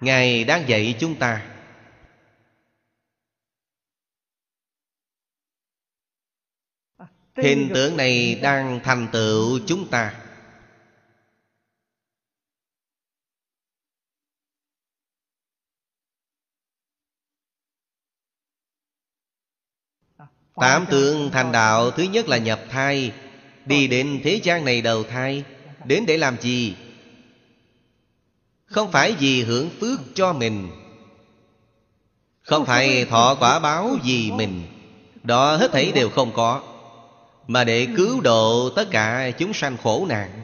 ngài đang dạy chúng ta. Hình tượng này đang thành tựu chúng ta. Tám tướng thành đạo, Thứ nhất là nhập thai, Đi đến thế gian này đầu thai, Đến để làm gì? Không phải vì hưởng phước cho mình. Không phải thọ quả báo vì mình. Đó hết thảy đều không có. Mà để cứu độ tất cả chúng sanh khổ nạn.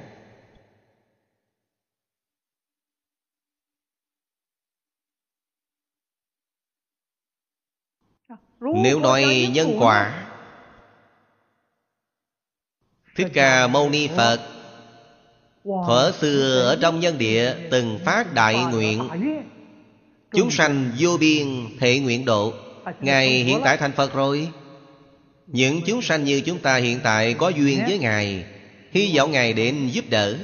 Nếu nói nhân quả, Thích Ca Mâu Ni Phật Thuở xưa ở trong nhân địa Từng phát đại nguyện. Chúng sanh vô biên thể nguyện độ. Ngài hiện tại thành Phật rồi. Những chúng sanh như chúng ta hiện tại Có duyên với Ngài. Hy vọng Ngài đến giúp đỡ.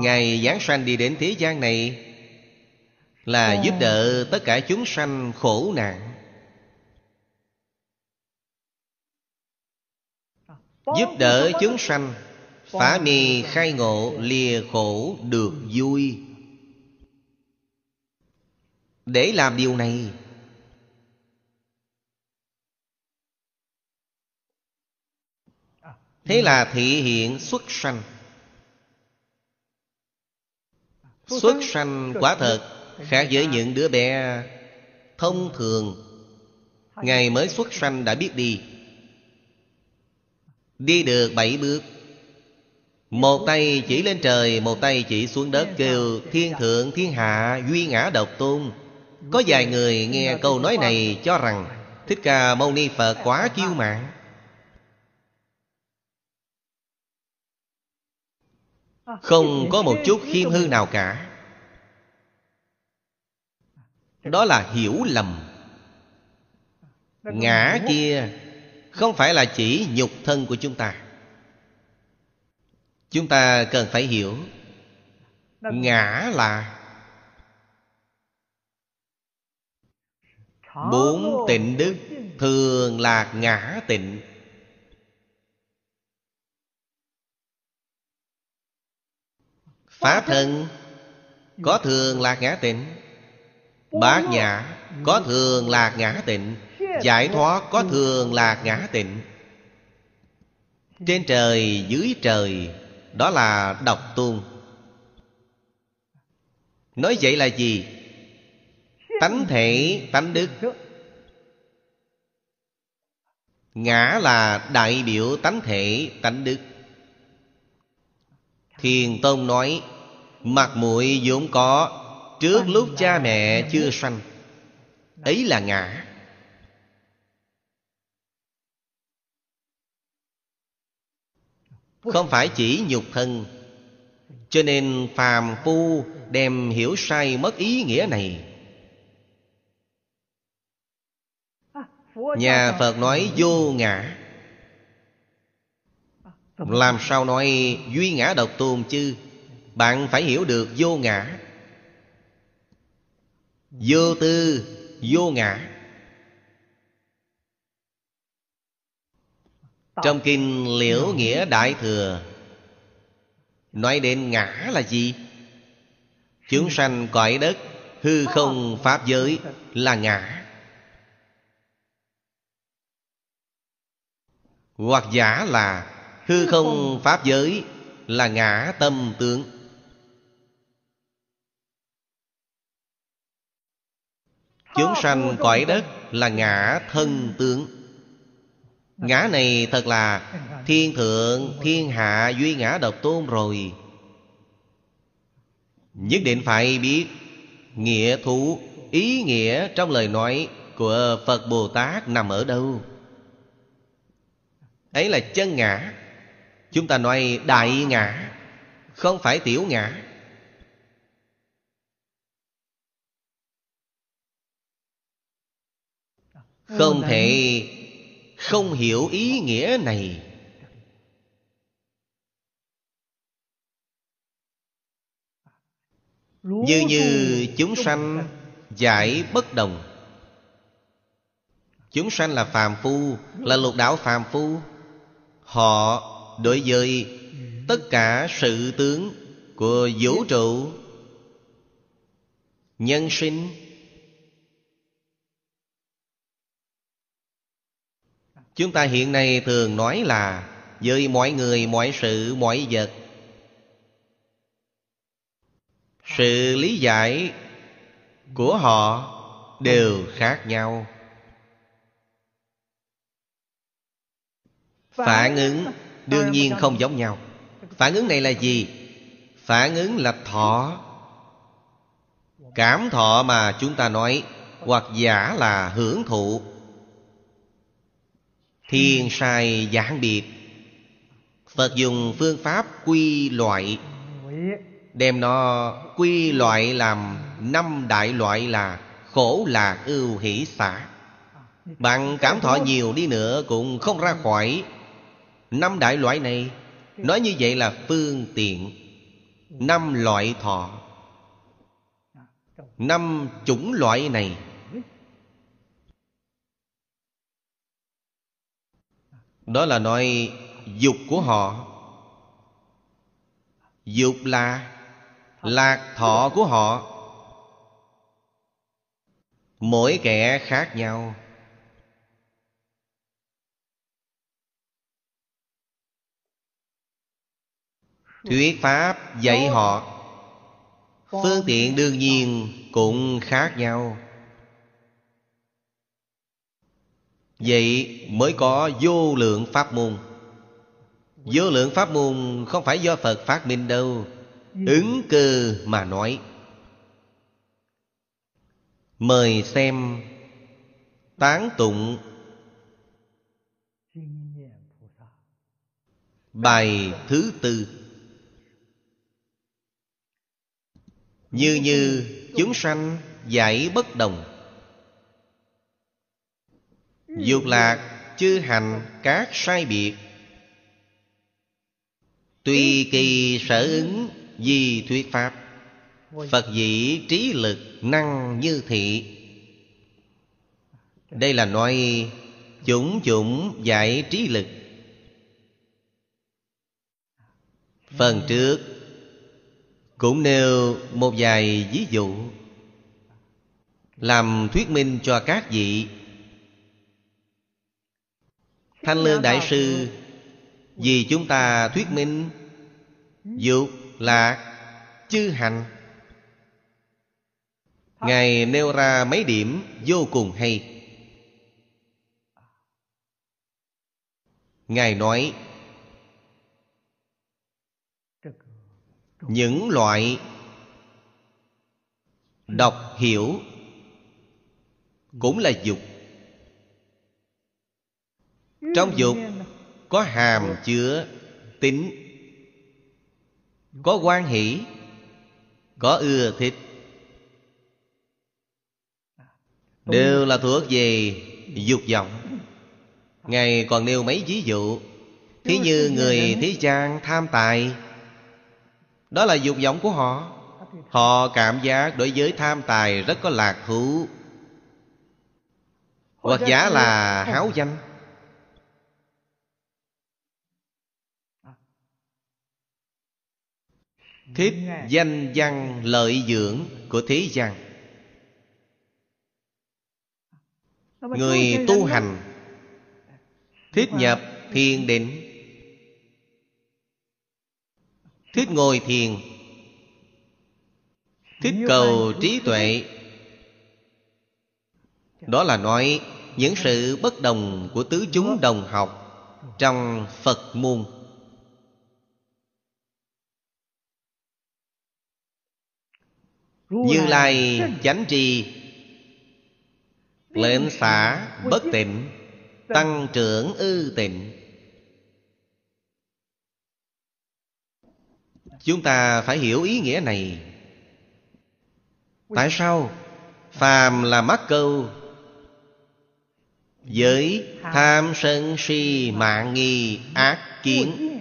Ngài giáng sanh đi đến thế gian này Là giúp đỡ tất cả chúng sanh khổ nạn. Giúp đỡ chúng sanh. Phá mì khai ngộ lìa khổ được vui. Để làm điều này, Thế là thị hiện xuất sanh. Xuất sanh quả thật Khác với những đứa bé Thông thường. Ngày mới xuất sanh đã biết đi. Đi được bảy bước một tay chỉ lên trời, Một tay chỉ xuống đất Kêu, thiên thượng, thiên hạ, Duy ngã độc tôn. Có vài người nghe câu nói này cho rằng, Thích Ca Mâu Ni Phật quá kiêu mạn. Không có một chút khiêm hư nào cả. Đó là hiểu lầm. Ngã kia Không phải là chỉ nhục thân của chúng ta. Chúng ta cần phải hiểu Ngã là Bốn tịnh đức Thường là ngã tịnh. Phá thân Có thường lạc ngã tịnh. Bát nhã Có thường lạc ngã tịnh. Giải thoát có thường lạc ngã tịnh. Trên trời dưới trời đó là độc tôn. Nói vậy là gì? Tánh thể, tánh đức. Ngã là đại biểu tánh thể, tánh đức. Thiền Tông nói Mặt mũi vốn có Trước lúc cha mẹ chưa sanh. Ấy là ngã. Không phải chỉ nhục thân. Cho nên phàm phu đem hiểu sai mất ý nghĩa này. Nhà Phật nói vô ngã. Làm sao nói duy ngã độc tôn chứ? Bạn phải hiểu được vô ngã. Vô tư, Vô ngã. Trong kinh Liễu Nghĩa Đại Thừa Nói đến ngã là gì? Chúng sanh cõi đất Hư không Pháp giới là ngã. Hoặc giả là Hư không Pháp giới là ngã tâm tướng. Chúng sanh cõi đất là ngã thân tướng Ngã này thật là Thiên thượng, thiên hạ, duy ngã độc tôn rồi. Nhất định phải biết Nghĩa thú, ý nghĩa trong lời nói Của Phật Bồ Tát nằm ở đâu. Ấy là chân ngã. Chúng ta nói đại ngã Không phải tiểu ngã. Không thể không hiểu ý nghĩa này. Như như chúng sanh giải bất đồng. Chúng sanh là phàm phu, Là lục đạo phàm phu. Họ đối với tất cả sự tướng của vũ trụ, nhân sinh chúng ta hiện nay thường nói là với mọi người mọi sự mọi vật. Sự lý giải của họ đều khác nhau. Phản ứng Đương nhiên không giống nhau. Phản ứng này là gì? Phản ứng là thọ. Cảm thọ mà chúng ta nói Hoặc giả là hưởng thụ. Thiên sai giảng biệt. Phật dùng phương pháp quy loại. Đem nó quy loại làm năm đại loại là Khổ, lạc, ưu, hỷ, xả. Bạn cảm thọ nhiều đi nữa Cũng không ra khỏi. Năm đại loại này, Nói như vậy là phương tiện. Năm loại thọ. Năm chủng loại này Đó là nói, dục của họ. Dục là Lạc thọ của họ. Mỗi kẻ khác nhau. Thuyết Pháp dạy họ. Phương tiện đương nhiên cũng khác nhau. Vậy mới có vô lượng pháp môn. Vô lượng pháp môn không phải do Phật phát minh đâu. Ứng cơ mà nói. Mời xem Tán tụng Bài thứ tư. Như như chúng sanh giải bất đồng Dục lạc, chư hành, các sai biệt. Tùy kỳ sở ứng di thuyết pháp, Phật dĩ trí lực năng như thị. Đây là nói chủng chủng giải trí lực. Phần trước cũng nêu một vài ví dụ, Làm thuyết minh cho các vị. Thanh Lương Đại Sư Vì chúng ta thuyết minh Dục lạc chư hành. Ngài nêu ra mấy điểm vô cùng hay. Ngài nói những loại đọc hiểu cũng là dục trong dục có hàm chứa tính, có quan hỷ, có ưa thích. Đều là thuộc về dục vọng. Ngài còn nêu mấy ví dụ. Thí như người thế gian tham tài, đó là dục vọng của họ. Họ cảm giác đối với tham tài rất có lạc thú Hoặc giả là háo danh. Thích danh văn lợi dưỡng của thế gian. Người tu hành Thích nhập thiền định. Thích ngồi thiền. Thích cầu trí tuệ. Đó là nói những sự bất đồng của tứ chúng đồng học Trong Phật môn Như Lai chánh trì Lệnh xả bất tịnh Tăng trưởng ư tịnh. Chúng ta phải hiểu ý nghĩa này. Tại sao Phàm là mắc câu? Với tham sân si mạng nghi ác kiến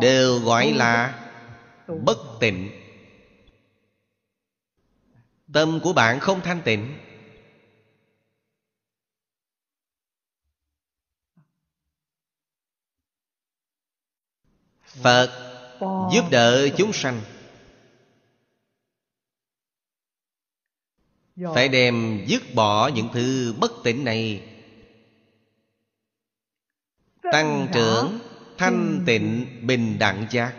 Đều gọi là bất tịnh Tâm của bạn không thanh tịnh. Phật giúp đỡ chúng sanh. Phải đem dứt bỏ những thứ bất tịnh này. Tăng trưởng thanh tịnh bình đẳng giác.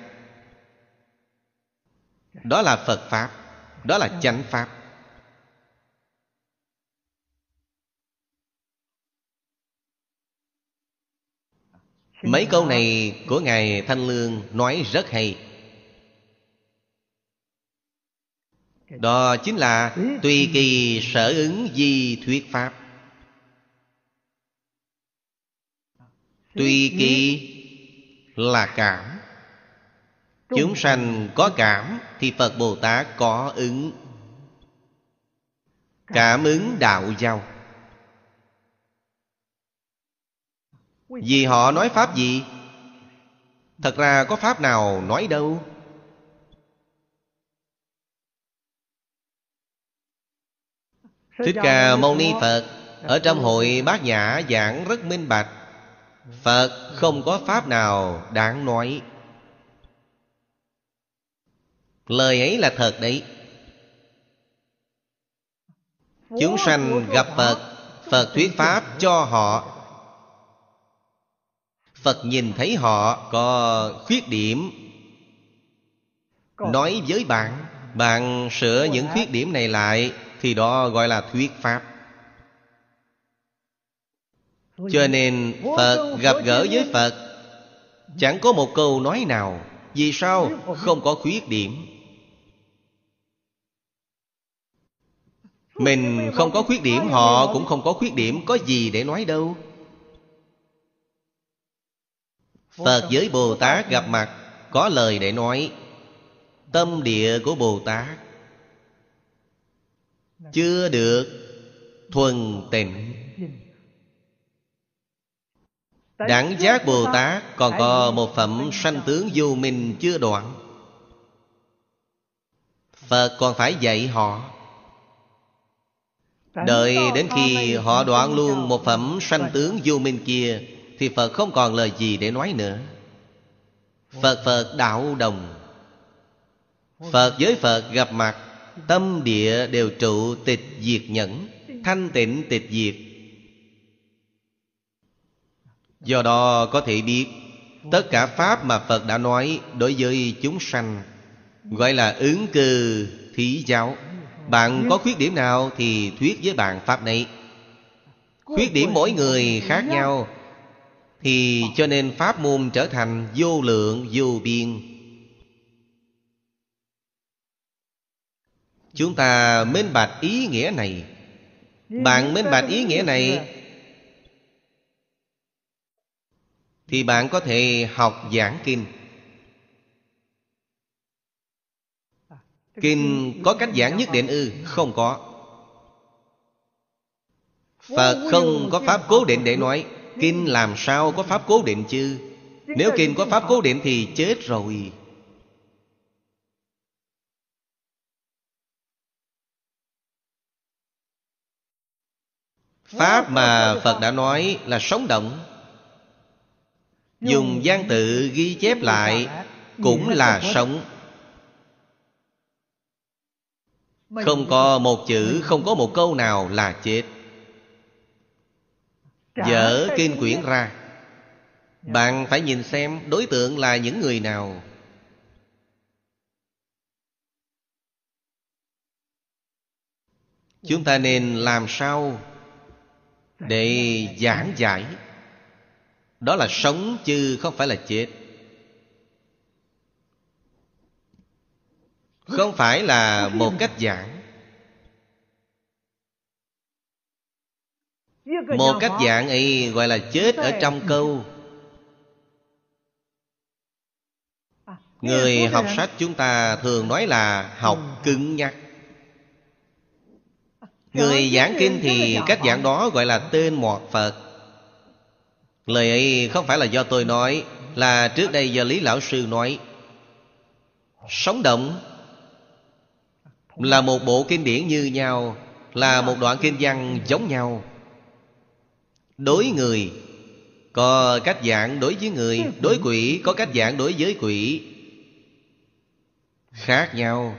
Đó là phật pháp, đó là chánh pháp. Mấy câu này của Ngài Thanh Lương nói rất hay. Đó chính là Tùy kỳ sở ứng di thuyết Pháp. Tùy kỳ là cảm. Chúng sanh có cảm Thì Phật Bồ Tát có ứng. Cảm ứng đạo giao. Vì họ nói Pháp gì? Thật ra có Pháp nào nói đâu? Thích Ca Mâu Ni Phật, Ở trong hội bát nhã giảng rất minh bạch. Phật không có Pháp nào đáng nói. Lời ấy là thật đấy. Chúng sanh gặp Phật Phật thuyết Pháp cho họ. Phật nhìn thấy họ có khuyết điểm. Nói với bạn Bạn sửa những khuyết điểm này lại Thì đó gọi là thuyết Pháp. Cho nên Phật gặp gỡ với Phật Chẳng có một câu nói nào. Vì sao? Không có khuyết điểm. Mình không có khuyết điểm Họ cũng không có khuyết điểm Có gì để nói đâu Phật với Bồ Tát gặp mặt, Có lời để nói, Tâm địa của Bồ Tát Chưa được thuần tịnh. Đẳng giác Bồ Tát Còn có một phẩm sanh tướng vô minh chưa đoạn. Phật còn phải dạy họ. Đợi đến khi họ đoạn luôn một phẩm sanh tướng vô minh kia thì Phật không còn lời gì để nói nữa. Phật Phật đạo đồng. Phật với Phật gặp mặt, Tâm địa đều trụ tịch diệt nhẫn, Thanh tịnh tịch diệt. Do đó có thể biết, Tất cả Pháp mà Phật đã nói Đối với chúng sanh, Gọi là ứng cư thí giáo. Bạn có khuyết điểm nào Thì thuyết với bạn Pháp này. Khuyết điểm mỗi người khác nhau. Thì cho nên Pháp môn trở thành vô lượng vô biên. Chúng ta minh bạch ý nghĩa này. Bạn minh bạch ý nghĩa này Thì bạn có thể học giảng kinh. Kinh có cách giảng nhất định ư? Không có. Phật không có pháp cố định để nói Kinh làm sao có pháp cố định chứ? Nếu kinh có pháp cố định thì chết rồi. Pháp mà Phật đã nói là sống động. Dùng gian tự ghi chép lại Cũng là sống. Không có một chữ, Không có một câu nào là chết. Dở kinh quyển ra. Bạn phải nhìn xem Đối tượng là những người nào. Chúng ta nên làm sao Để giảng giải? Đó là sống chứ không phải là chết. Không phải là một cách giảng Một cách giảng ấy gọi là chết ở trong câu. Người học sách chúng ta thường nói là học cứng nhắc. Người giảng kinh thì cách giảng đó gọi là tên mọt Phật. Lời ấy không phải là do tôi nói Là trước đây do Lý Lão Sư nói. Sống động Là một bộ kinh điển như nhau Là một đoạn kinh văn giống nhau Đối người, Có cách dạng đối với người. Đối quỷ, có cách dạng đối với quỷ. Khác nhau.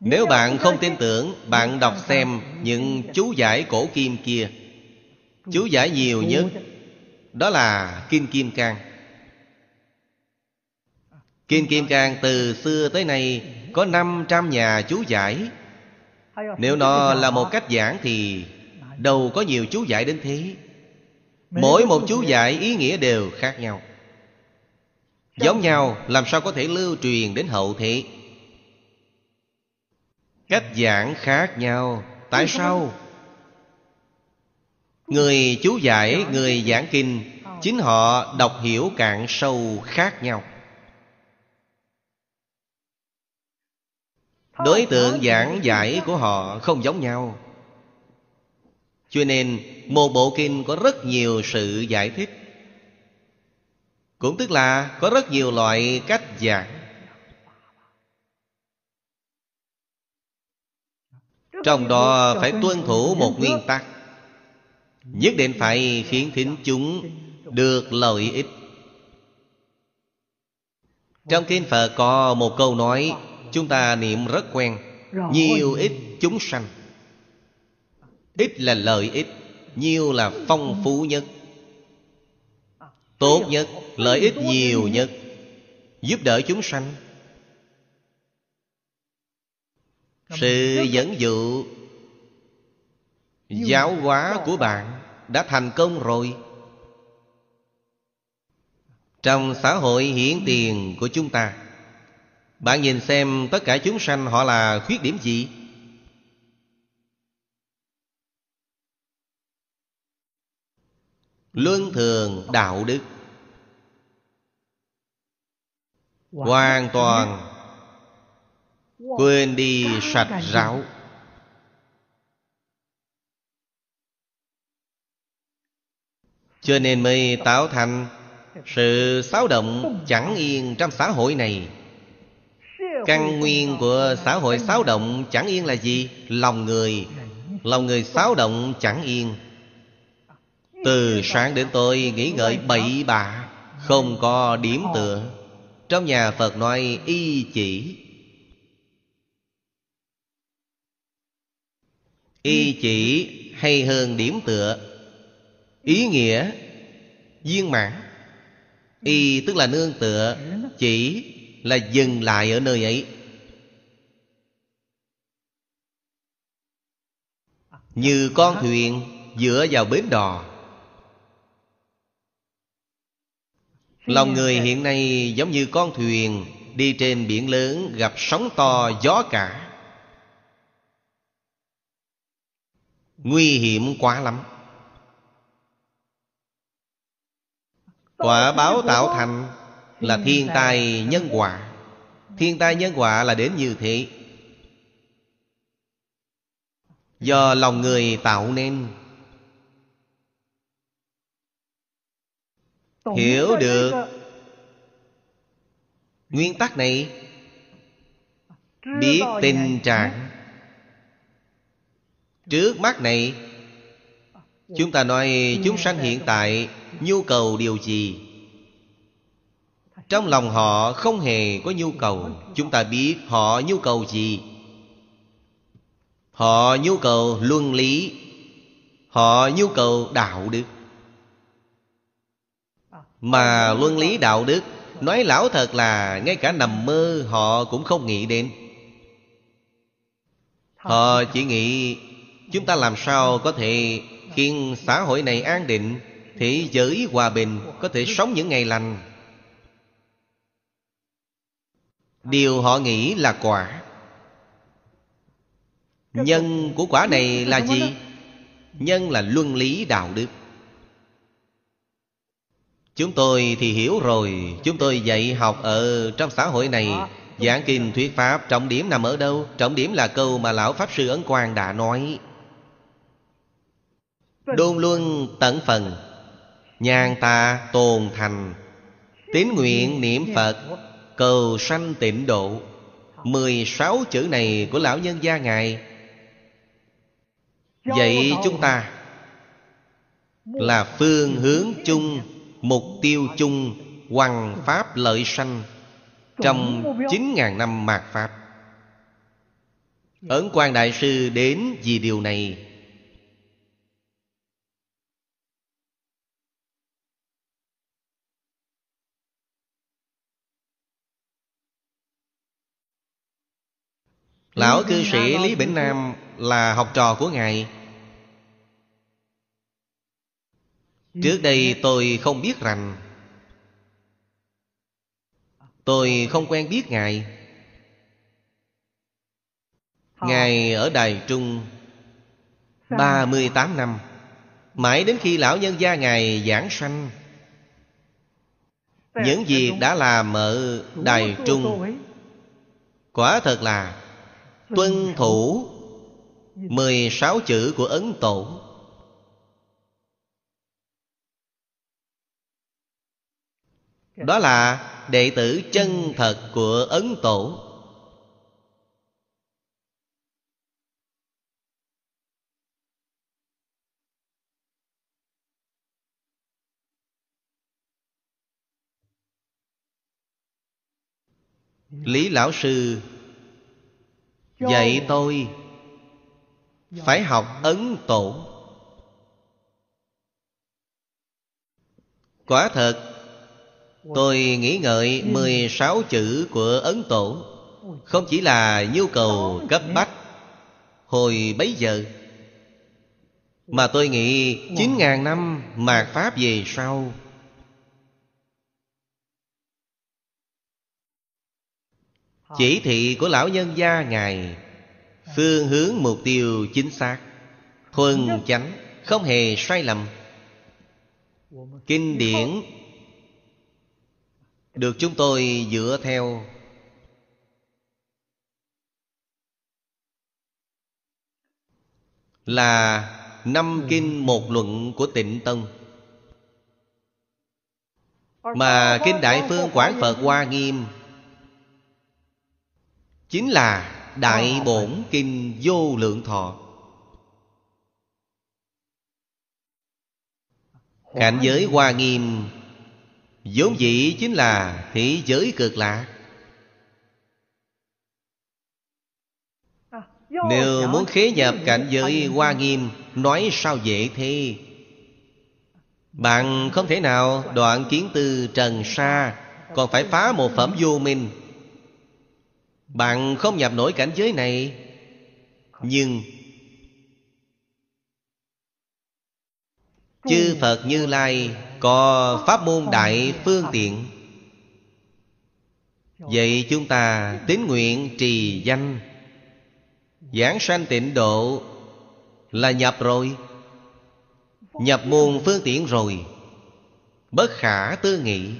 Nếu bạn không tin tưởng, Bạn đọc xem những chú giải cổ kim kia. Chú giải nhiều nhất, Đó là Kim Kim Cang. Kim Kim Cang từ xưa tới nay Có 500 nhà chú giải. Nếu nó là một cách giảng thì Đâu có nhiều chú giải đến thế. Mỗi một chú giải ý nghĩa đều khác nhau. Giống nhau làm sao có thể lưu truyền đến hậu thế? Cách giảng khác nhau. Tại sao? Người chú giải, người giảng kinh Chính họ đọc hiểu cạn sâu khác nhau Đối tượng giảng giải của họ không giống nhau. Cho nên một bộ kinh có rất nhiều sự giải thích. Cũng tức là có rất nhiều loại cách giảng. Trong đó phải tuân thủ một nguyên tắc. Nhất định phải khiến thính chúng được lợi ích. Trong kinh Phật có một câu nói Chúng ta niệm rất quen. Nhiều ít chúng sanh. Ít là lợi ích Nhiều là phong phú nhất. Tốt nhất Lợi ích nhiều nhất. Giúp đỡ chúng sanh. Sự dẫn dụ Giáo hóa của bạn Đã thành công rồi. Trong xã hội hiển tiền của chúng ta bạn nhìn xem tất cả chúng sanh họ là khuyết điểm gì? Luân thường đạo đức. Hoàn toàn Quên đi sạch ráo. Cho nên mới tạo thành Sự xáo động chẳng yên trong xã hội này. Căn nguyên của xã hội xáo động chẳng yên là gì? Lòng người Lòng người xáo động chẳng yên. Từ sáng đến tối nghĩ ngợi bậy bạ, Không có điểm tựa. Trong nhà Phật nói y chỉ. Y chỉ hay hơn điểm tựa. Ý nghĩa, Viên mãn. Y tức là nương tựa, Chỉ là dừng lại ở nơi ấy. Như con thuyền dựa vào bến đò. Lòng người hiện nay giống như con thuyền Đi trên biển lớn gặp sóng to, gió cả. Nguy hiểm quá lắm. Quả báo tạo thành là thiên tai nhân quả. Thiên tai nhân quả là đến như thế. Do lòng người tạo nên. Hiểu được Nguyên tắc này Biết tình trạng. Trước mắt này Chúng ta nói chúng sanh hiện tại Nhu cầu điều gì trong lòng họ không hề có nhu cầu. Chúng ta biết họ nhu cầu gì. Họ nhu cầu luân lý. Họ nhu cầu đạo đức. Mà luân lý đạo đức, Nói lão thật là Ngay cả nằm mơ họ cũng không nghĩ đến. Họ chỉ nghĩ, Chúng ta làm sao có thể khiến xã hội này an định, Thế giới hòa bình, Có thể sống những ngày lành? Điều họ nghĩ là quả. Nhân của quả này là gì? Nhân là luân lý đạo đức. Chúng tôi thì hiểu rồi. Chúng tôi dạy học ở trong xã hội này. Giảng kinh thuyết pháp, Trọng điểm nằm ở đâu? Trọng điểm là câu mà Lão Pháp Sư Ấn Quang đã nói. Đôn luân tận phần. Nhàn ta tồn thành. Tín nguyện niệm Phật. Cầu sanh tịnh độ. Mười sáu chữ này của lão nhân gia Ngài. Vậy chúng ta Là phương hướng chung, Mục tiêu chung, Hoằng Pháp lợi sanh Trong chín ngàn năm mạt Pháp. Ấn quan Đại Sư đến vì điều này. Lão cư sĩ Lý Bỉnh Nam là học trò của Ngài. Trước đây tôi không biết rằng Tôi không quen biết Ngài. Ngài ở Đài Trung 38 năm. Mãi đến khi lão nhân gia Ngài giảng sanh Những việc đã làm ở Đài Trung Quả thật là Tuân thủ 16 chữ của Ấn Tổ. Đó là đệ tử chân thật của Ấn Tổ. Lý Lão Sư Dạy tôi Phải học Ấn Tổ Quả thật Tôi nghĩ ngợi 16 chữ của Ấn Tổ Không chỉ là nhu cầu cấp bách Hồi bấy giờ Mà tôi nghĩ 9.000 năm mạt Pháp về sau Chỉ thị của lão nhân gia Ngài, Phương hướng mục tiêu chính xác, Thuần chánh, Không hề sai lầm. Kinh điển Được chúng tôi dựa theo. Là năm kinh một luận của tịnh Tông. Mà Kinh Đại Phương Quảng Phật Hoa Nghiêm Chính là Đại Bổn Kinh Vô Lượng Thọ. Cảnh giới Hoa Nghiêm vốn dĩ chính là thế giới cực lạc. Nếu muốn khế nhập cảnh giới Hoa Nghiêm Nói sao dễ thế? Bạn không thể nào đoạn kiến tư trần sa Còn phải phá một phẩm vô minh bạn không nhập nổi cảnh giới này Nhưng Chư Phật Như Lai Có pháp môn đại phương tiện. Vậy chúng ta tín nguyện trì danh. Giảng sanh tịnh độ Là nhập rồi Nhập môn phương tiện rồi Bất khả tư nghị.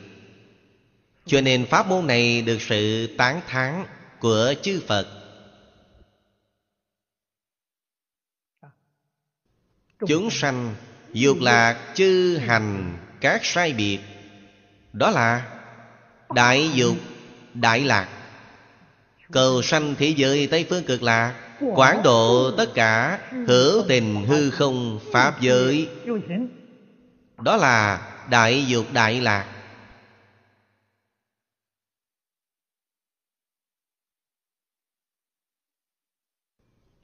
Cho nên pháp môn này được sự tán thán của chư Phật. Chúng sanh dục lạc chư hành các sai biệt. Đó là đại dục, đại lạc. Cầu sanh thế giới Tây Phương cực lạc Quảng độ tất cả hữu tình hư không Pháp giới. Đó là đại dục, đại lạc.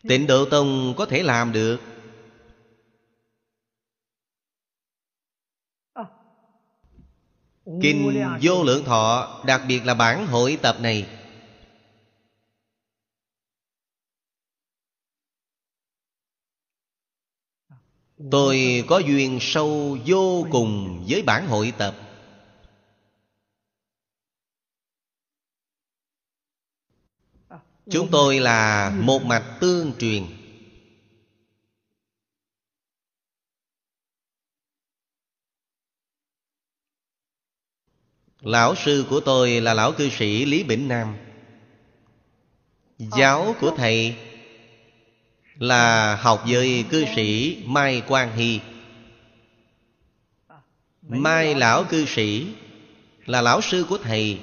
Tịnh Độ Tông có thể làm được. Kinh Vô Lượng Thọ, Đặc biệt là bản hội tập này. Tôi có duyên sâu vô cùng với bản hội tập. Chúng tôi là một mạch tương truyền. Lão sư của tôi là lão cư sĩ Lý Bỉnh Nam. Giáo của thầy là học với cư sĩ Mai Quang Hy. Mai lão cư sĩ là lão sư của thầy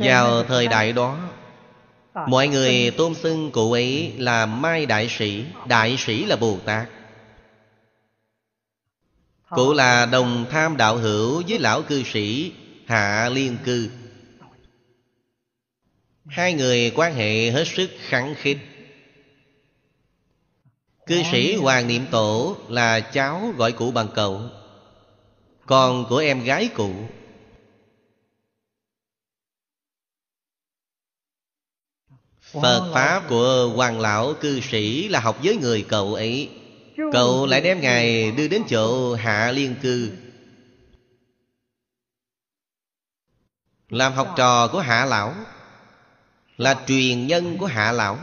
Vào thời đại đó Mọi người tôn xưng cụ ấy là Mai Đại Sĩ. Đại Sĩ là Bồ Tát. Cụ là đồng tham đạo hữu với lão cư sĩ Hạ Liên Cư. Hai người quan hệ hết sức khẳng khít Cư sĩ Hoàng Niệm Tổ là cháu gọi cụ bằng cậu Con của em gái cụ Phật Pháp của Hoàng Lão cư sĩ là học với người cậu ấy. Cậu lại đem Ngài đưa đến chỗ Hạ Liên Cư. Làm học trò của Hạ Lão Là truyền nhân của Hạ Lão.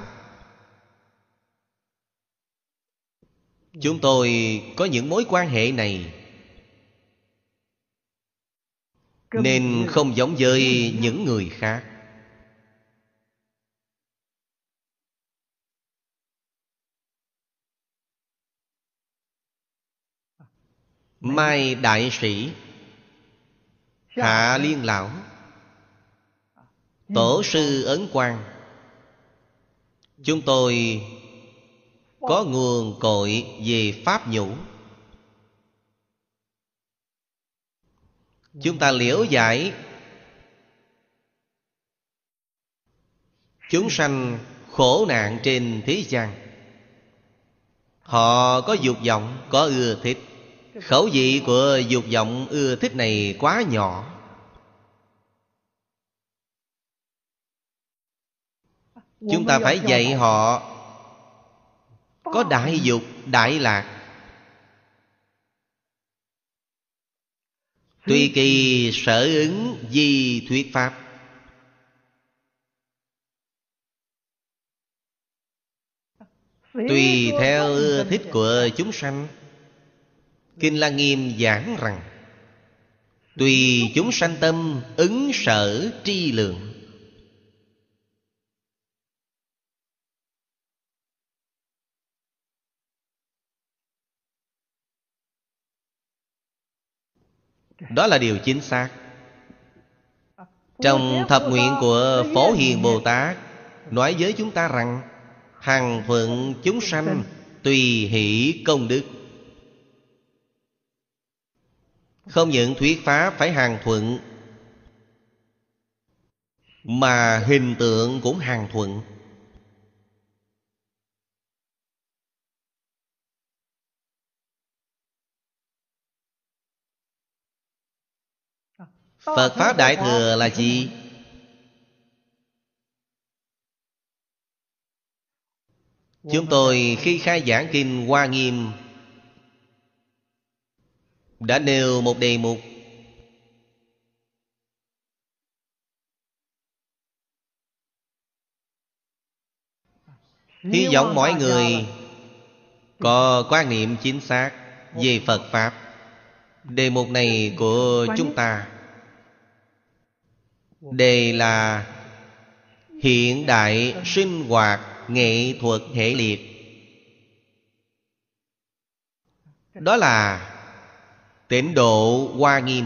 Chúng tôi có những mối quan hệ này Nên không giống với những người khác Mai Đại Sĩ Hạ Liên Lão Tổ sư Ấn Quang. Chúng tôi có nguồn cội về Pháp nhũ. Chúng ta liễu giải. Chúng sanh khổ nạn trên thế gian. Họ có dục vọng, có ưa thích. Khẩu vị của dục vọng ưa thích này quá nhỏ. Chúng ta phải dạy họ Có. đại dục, đại lạc. Tùy kỳ sở ứng di thuyết pháp. Tùy theo ưa thích của chúng sanh Kinh Lăng Nghiêm giảng rằng, Tùy chúng sanh tâm ứng sở tri lượng. Đó là điều chính xác. Trong thập nguyện của Phổ Hiền Bồ Tát, Nói với chúng ta rằng, Hằng thuận chúng sanh Tùy hỷ công đức. Không những thuyết pháp phải hàng thuận, Mà hình tượng cũng hàng thuận Phật Pháp Đại Thừa là gì? Chúng tôi khi khai giảng Kinh Hoa Nghiêm đã nêu một đề mục. Hy vọng mọi người Có quan niệm chính xác Về Phật Pháp. Đề mục này của chúng ta Đề là Hiện đại sinh hoạt nghệ thuật hệ liệt. Đó là Tịnh độ hoa nghiêm.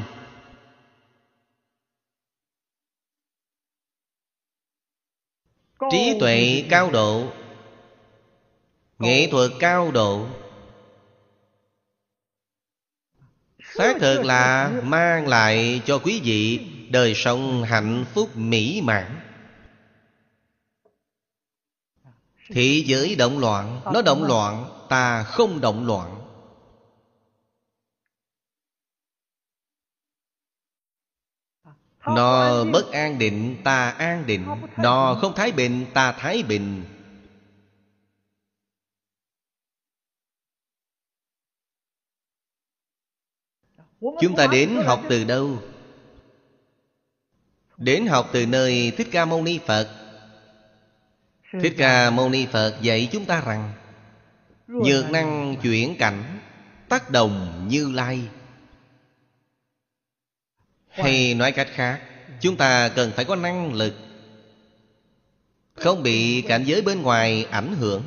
Trí tuệ cao độ. Nghệ thuật cao độ. Xác thực là mang lại cho quý vị Đời sống hạnh phúc mỹ mãn. Thị giới động loạn Nó động loạn Ta không động loạn Nó bất an định Ta an định. Nó không thái bình Ta thái bình. Chúng ta đến học từ đâu? Đến học từ nơi Thích Ca Mâu Ni Phật. Thích Ca Mâu Ni Phật dạy chúng ta rằng, Nhược năng chuyển cảnh, Tác đồng như lai. Hay nói cách khác, Chúng ta cần phải có năng lực. Không bị cảnh giới bên ngoài ảnh hưởng.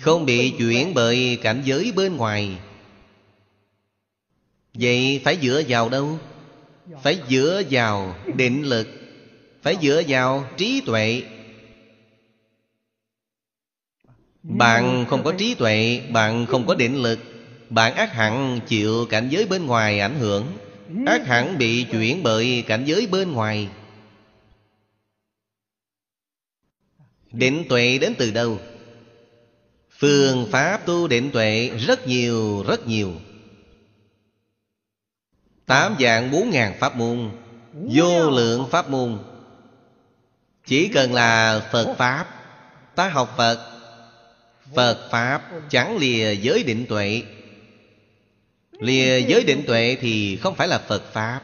Không bị chuyển bởi cảnh giới bên ngoài. Vậy phải dựa vào đâu? Phải dựa vào định lực. Phải dựa vào trí tuệ. Bạn không có trí tuệ, Bạn không có định lực. Bạn ác hẳn chịu cảnh giới bên ngoài ảnh hưởng. Ác hẳn bị chuyển bởi cảnh giới bên ngoài. Định tuệ đến từ đâu? Phương pháp tu định tuệ rất nhiều rất nhiều. Tám dạng bốn ngàn pháp môn, Vô lượng pháp môn. Chỉ cần là Phật Pháp, Ta học Phật. Phật Pháp chẳng lìa giới định tuệ lìa giới định tuệ thì không phải là phật pháp.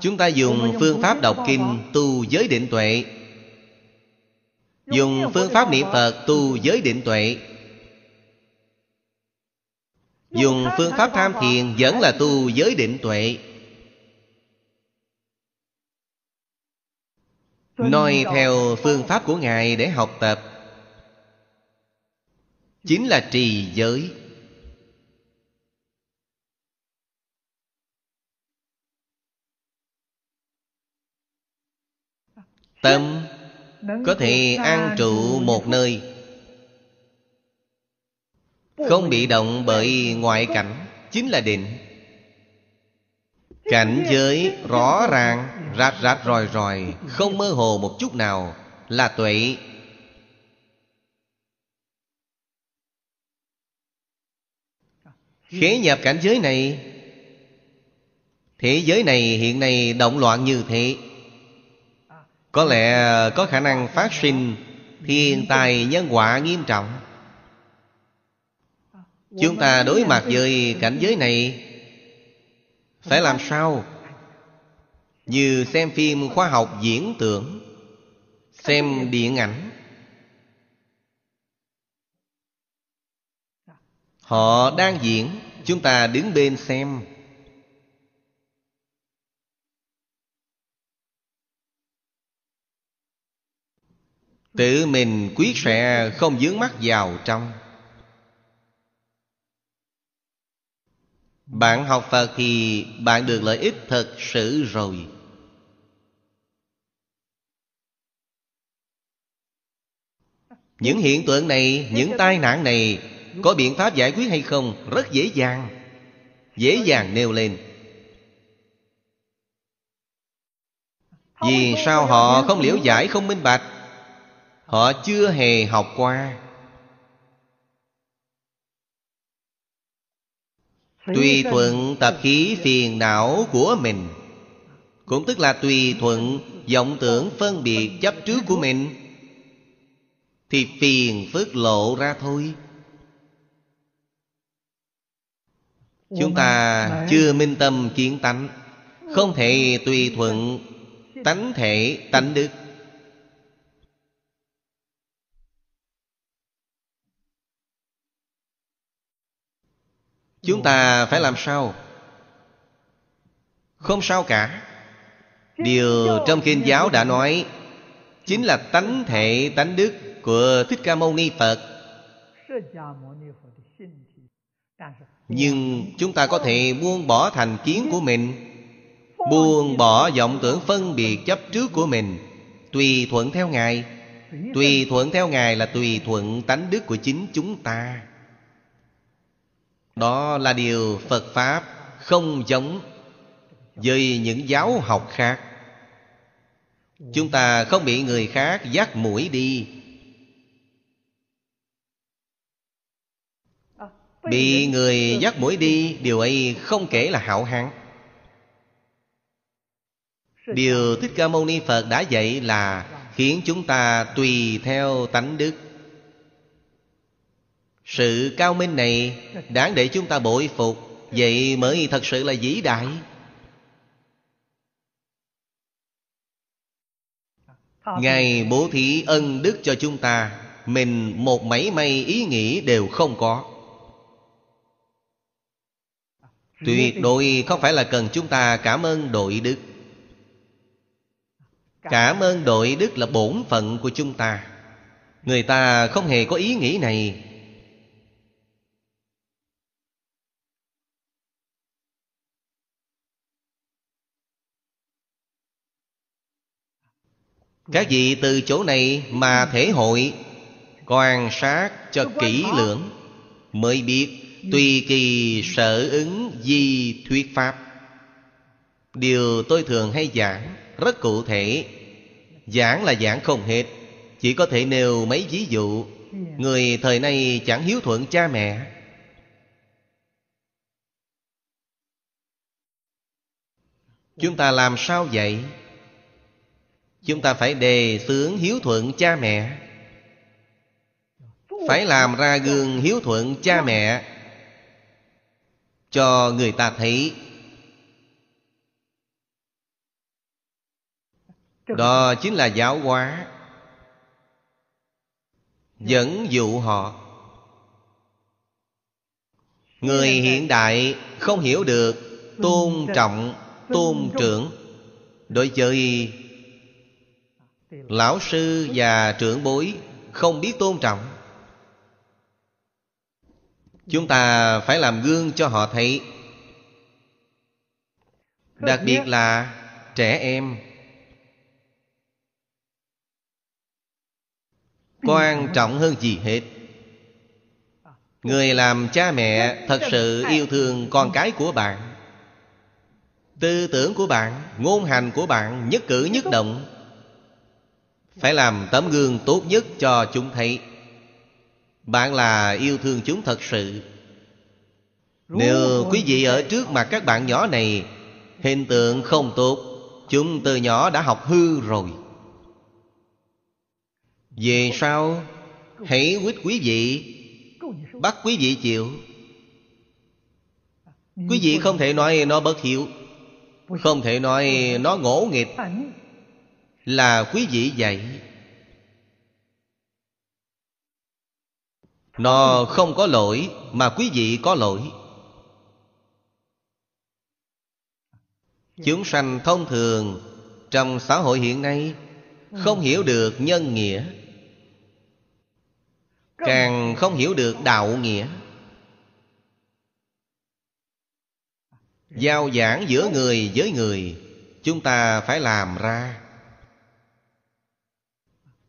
Chúng ta dùng phương pháp đọc kinh tu giới định tuệ. Dùng phương pháp niệm phật tu giới định tuệ. Dùng phương pháp tham thiền vẫn là tu giới định tuệ. Nói theo phương pháp của Ngài để học tập. Chính là trì giới. Tâm có thể an trụ một nơi. Không bị động bởi ngoại cảnh Chính là định Cảnh giới rõ ràng, Rạch rạch ròi ròi, Không mơ hồ một chút nào Là tuệ. Khế nhập cảnh giới này, Thế giới này hiện nay động loạn như thế. Có lẽ có khả năng phát sinh Thiên tài nhân quả nghiêm trọng. Chúng ta đối mặt với cảnh giới này phải làm sao? Như xem phim khoa học diễn tưởng, Xem điện ảnh. Họ đang diễn, Chúng ta đứng bên xem. Tự mình quyết sẽ không dướng mắt vào trong. Bạn học Phật thì bạn được lợi ích thật sự rồi. Những hiện tượng này, những tai nạn này Có biện pháp giải quyết hay không? Rất dễ dàng Dễ dàng nêu lên. Vì sao họ không liễu giải, không minh bạch? Họ chưa hề học qua. Tùy thuận tập khí phiền não của mình. Cũng tức là tùy thuận vọng tưởng phân biệt chấp trước của mình. Thì phiền phức lộ ra thôi. Chúng ta chưa minh tâm kiến tánh. Không thể tùy thuận tánh thể tánh đức Chúng ta phải làm sao? Không sao cả. Điều trong kinh giáo đã nói Chính là tánh thể tánh đức của Thích Ca Mâu Ni Phật. Nhưng chúng ta có thể buông bỏ thành kiến của mình, Buông bỏ vọng tưởng phân biệt chấp trước của mình, Tùy thuận theo Ngài. Tùy thuận theo Ngài là tùy thuận tánh đức của chính chúng ta đó là điều Phật Pháp không giống với những giáo học khác. Chúng ta không bị người khác dắt mũi đi. Bị người dắt mũi đi, Điều ấy không kể là hảo hán. Điều Thích Ca Mâu Ni Phật đã dạy là Khiến chúng ta tùy theo tánh đức sự cao minh này đáng để chúng ta bội phục. Vậy mới thật sự là vĩ đại. Ngài bố thí ân đức cho chúng ta. Mình một mấy may ý nghĩ đều không có. Tuyệt đối không phải là cần chúng ta cảm ơn đội đức. Cảm ơn đội đức là bổn phận của chúng ta. Người ta không hề có ý nghĩ này. Các vị từ chỗ này mà thể hội Quan sát cho kỹ lưỡng Mới biết Tùy kỳ sở ứng di thuyết pháp. Điều tôi thường hay giảng Rất cụ thể. Giảng là giảng không hết Chỉ có thể nêu mấy ví dụ. Người thời nay chẳng hiếu thuận cha mẹ. Chúng ta làm sao vậy? Chúng ta phải đề xướng hiếu thuận cha mẹ. Phải làm ra gương hiếu thuận cha mẹ Cho người ta thấy. Đó chính là giáo hóa. Dẫn dụ họ. Người hiện đại không hiểu được tôn trọng, tôn trưởng. Đối với lão sư và trưởng bối không biết tôn trọng. Chúng ta phải làm gương cho họ thấy. Đặc biệt là trẻ em. Quan trọng hơn gì hết. Người làm cha mẹ thật sự yêu thương con cái của bạn. Tư tưởng của bạn ngôn hành của bạn nhất cử nhất động phải làm tấm gương tốt nhất cho chúng thấy. Bạn là yêu thương chúng thật sự. Nếu quý vị ở trước mặt các bạn nhỏ này Hình tượng không tốt, Chúng từ nhỏ đã học hư rồi. Về sau, Hãy quyết quý vị, Bắt quý vị chịu. Quý vị không thể nói nó bất hiểu Không thể nói nó ngỗ nghịch. Là quý vị dạy. Nó không có lỗi, Mà quý vị có lỗi. Chúng sanh thông thường Trong xã hội hiện nay Không hiểu được nhân nghĩa, Càng không hiểu được đạo nghĩa. Giao giảng giữa người với người, Chúng ta phải làm ra.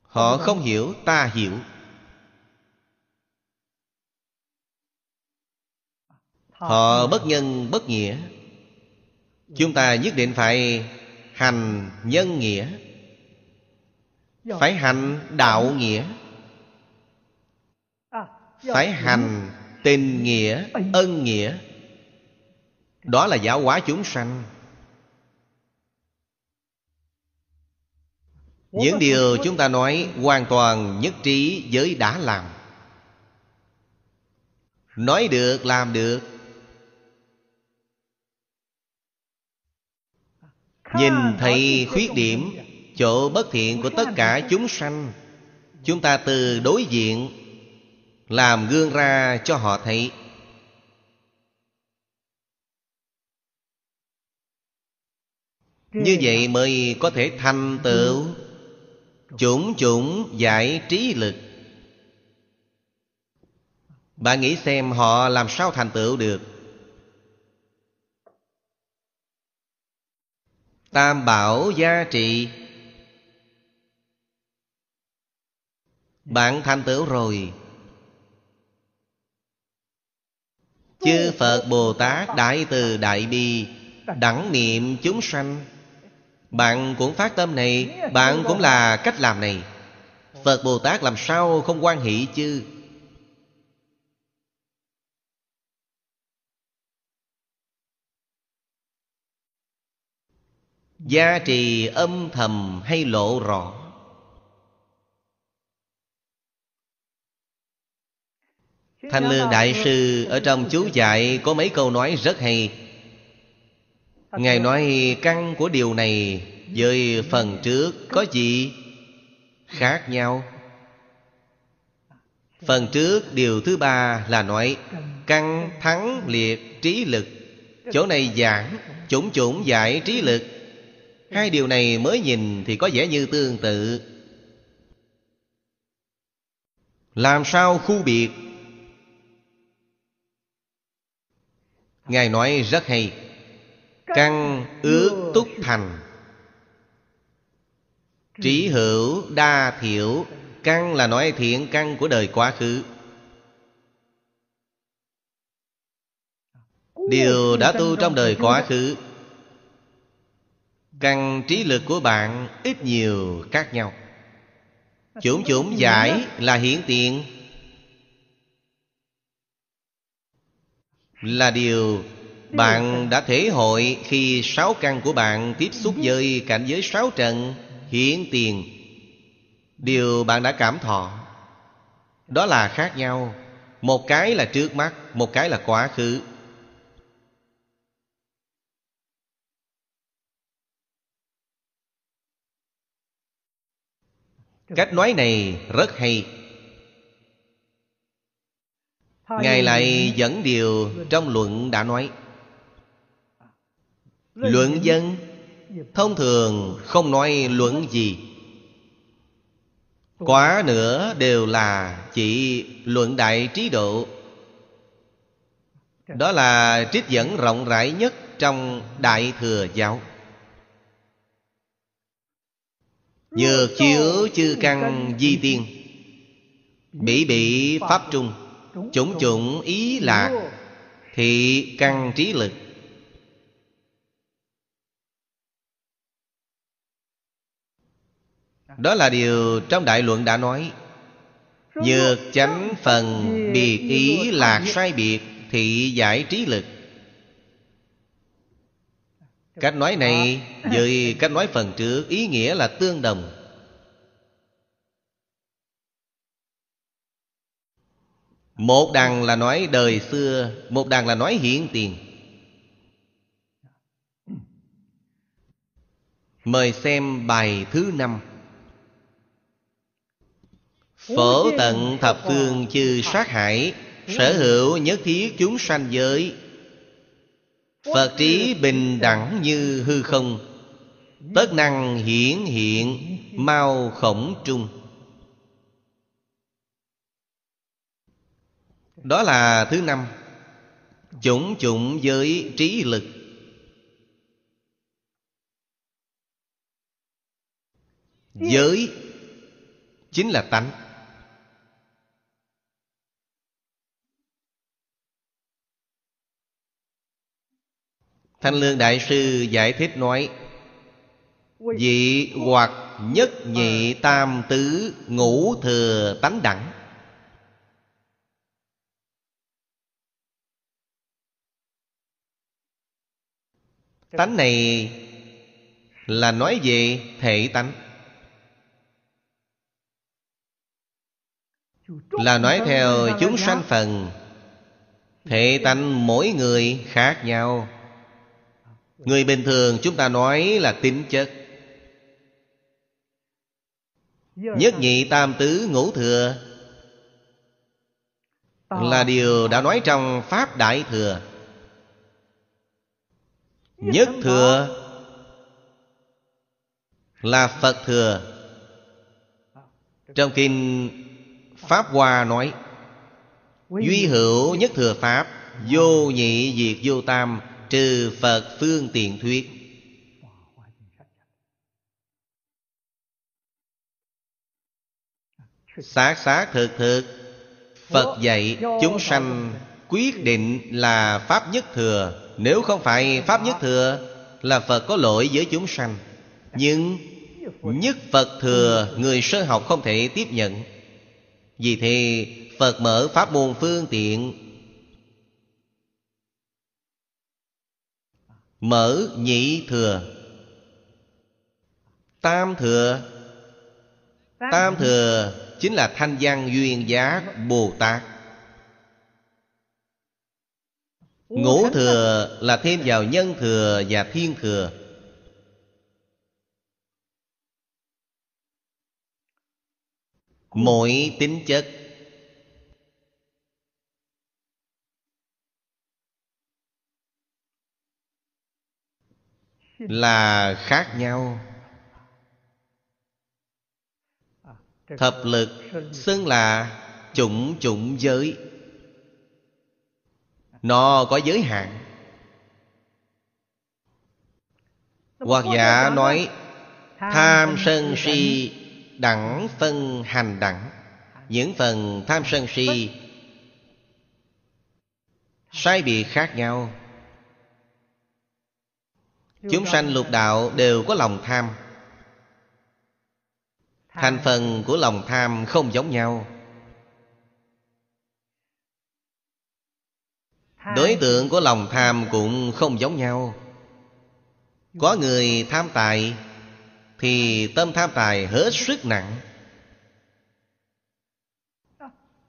Họ không hiểu ta hiểu. Họ bất nhân bất nghĩa. Chúng ta nhất định phải hành nhân nghĩa. Phải hành đạo nghĩa. Phải hành tình nghĩa, ân nghĩa. Đó là giáo hóa chúng sanh. Những điều chúng ta nói hoàn toàn nhất trí với đã làm. Nói được làm được. Nhìn thấy khuyết điểm Chỗ bất thiện của tất cả chúng sanh Chúng ta từ đối diện Làm gương ra cho họ thấy. Như vậy mới có thể thành tựu Chủng chủng giải trí lực. Bạn nghĩ xem họ làm sao thành tựu được? Tam bảo gia trị. Bạn thành tựu rồi. Chư Phật Bồ Tát Đại Từ Đại Bi Đẳng niệm chúng sanh. Bạn cũng phát tâm này, Bạn cũng là cách làm này. Phật Bồ Tát làm sao không quan hệ chứ? Gia trì âm thầm hay lộ rõ? Thanh Lương Đại Sư ở trong chú dạy có mấy câu nói rất hay. Ngài nói căn của điều này với phần trước có gì khác nhau? Phần trước điều thứ ba là nói Căn thắng liệt trí lực. Chỗ này giảng Chủng chủng giải trí lực. Hai điều này mới nhìn thì có vẻ như tương tự. Làm sao khu biệt? Ngài nói rất hay Căn ước túc thành. Trí hữu đa thiểu, Căn là nói thiện căn của đời quá khứ. Điều đã tu trong đời quá khứ. Căn trí lực của bạn ít nhiều khác nhau. Chủng chủng giải là hiển tiện. Là điều bạn đã thể hội khi sáu căn của bạn tiếp xúc với cảnh giới sáu trận hiển tiền. Điều bạn đã cảm thọ, Đó là khác nhau. Một cái là trước mắt, Một cái là quá khứ. Cách nói này rất hay. Ngài lại dẫn điều trong luận đã nói luận dân. thông thường không nói luận gì. Quá nữa đều là chỉ luận đại trí độ. Đó là trích dẫn rộng rãi nhất trong đại thừa giáo. Nhược chiếu chư căn di tiên. bị bị pháp trung. chủng chủng ý lạc. Thị căn trí lực đó là điều trong đại luận đã nói. Nhược chánh phần biệt ý lạc sai biệt thị giải trí lực. Cách nói này với cách nói phần trước ý nghĩa là tương đồng. Một đằng là nói đời xưa, một đằng là nói hiện tiền. Mời xem bài thứ năm phổ tận thập phương chư sát hải, sở hữu nhất thiết chúng sanh giới. Phật trí bình đẳng như hư không, tất năng hiển hiện mau khổng trung. Đó là thứ năm, chủng chủng giới trí lực. Giới chính là tánh. Thanh lương đại sư giải thích nói dị hoặc nhất nhị tam tứ ngũ thừa tánh đẳng. Tánh này là nói về thể tánh. Là nói theo chúng sanh phần, thể tánh mỗi người khác nhau người bình thường chúng ta nói là tính chất. Nhất nhị tam tứ ngũ thừa là điều đã nói trong pháp đại thừa. Nhất thừa là phật thừa. Trong kinh pháp hoa nói, duy hữu nhất thừa pháp, vô nhị diệt vô tam trừ phật phương tiện thuyết. Xác xác thực thực, phật dạy chúng sanh quyết định là pháp nhất thừa. Nếu không phải pháp nhất thừa là phật có lỗi với chúng sanh. Nhưng nhất phật thừa người sơ học không thể tiếp nhận. Vì thế, phật mở pháp môn phương tiện mở nhị thừa. Tam thừa. Tam thừa. chính là thanh văn duyên giác bồ tát. Ngũ thừa là thêm vào nhân thừa và thiên thừa. Mỗi tính chất là khác nhau. Thập lực xưng là chủng chủng giới. Nó có giới hạn. Hoặc giả nói, tham sân si đẳng phân hành đẳng. Những phần tham sân si sai biệt khác nhau chúng sanh lục đạo đều có lòng tham. Thành phần của lòng tham không giống nhau. Đối tượng của lòng tham cũng không giống nhau. Có người tham tài thì tâm tham tài hết sức nặng.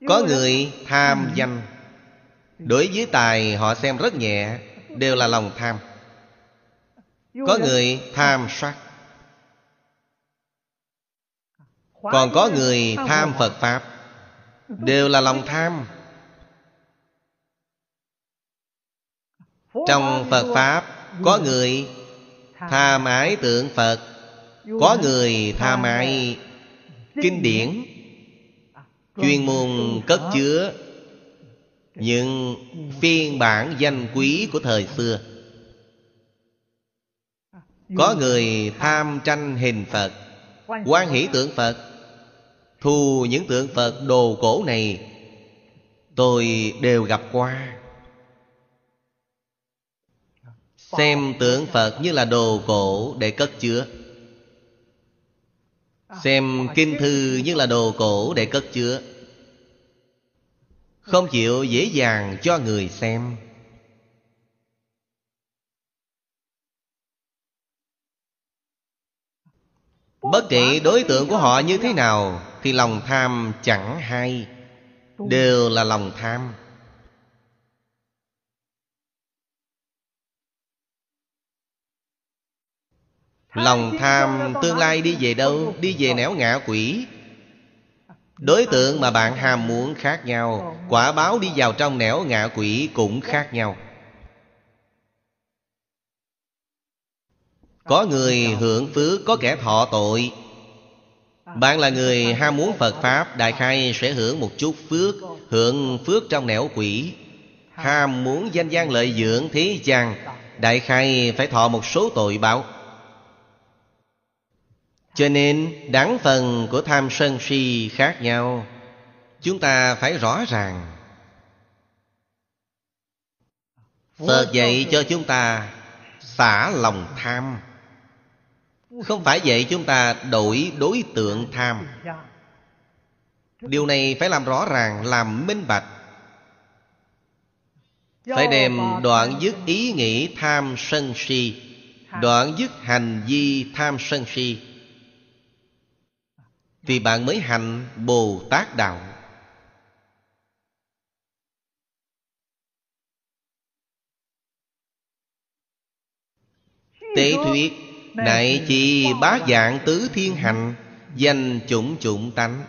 Có người tham danh. Đối với tài họ xem rất nhẹ đều là lòng tham có người tham sắc Còn có người tham Phật Pháp. Đều là lòng tham. Trong Phật Pháp Có người tham ái tượng Phật. Có người tham ái kinh điển. Chuyên môn cất chứa. Những phiên bản danh quý của thời xưa có người tham tranh hình Phật, quan hỷ tượng Phật Thu những tượng Phật đồ cổ này, Tôi đều gặp qua. Xem tượng Phật như là đồ cổ để cất chứa. Xem kinh thư như là đồ cổ để cất chứa. Không chịu dễ dàng cho người xem. Bất kể đối tượng của họ như thế nào Thì lòng tham chẳng hay. Đều là lòng tham. Lòng tham tương lai đi về đâu Đi về nẻo ngạ quỷ. Đối tượng mà bạn ham muốn khác nhau Quả báo đi vào trong nẻo ngạ quỷ cũng khác nhau Có người hưởng phước, Có kẻ thọ tội. Bạn là người ham muốn Phật Pháp, Đại khai sẽ hưởng một chút phước, Hưởng phước trong nẻo quỷ. Ham muốn danh gian lợi dưỡng thế gian, Đại khai phải thọ một số tội báo. Cho nên đáng phần của tham sân si khác nhau. Chúng ta phải rõ ràng. Phật dạy cho chúng ta xả lòng tham. Không phải vậy chúng ta đổi đối tượng tham. Điều này phải làm rõ ràng, làm minh bạch. Phải đem đoạn dứt ý nghĩ tham sân si Đoạn dứt hành vi tham sân si. Thì bạn mới hành Bồ Tát Đạo. Tế thuyết Đại chi bá dạng tứ thiên hành, Danh chủng chủng tánh.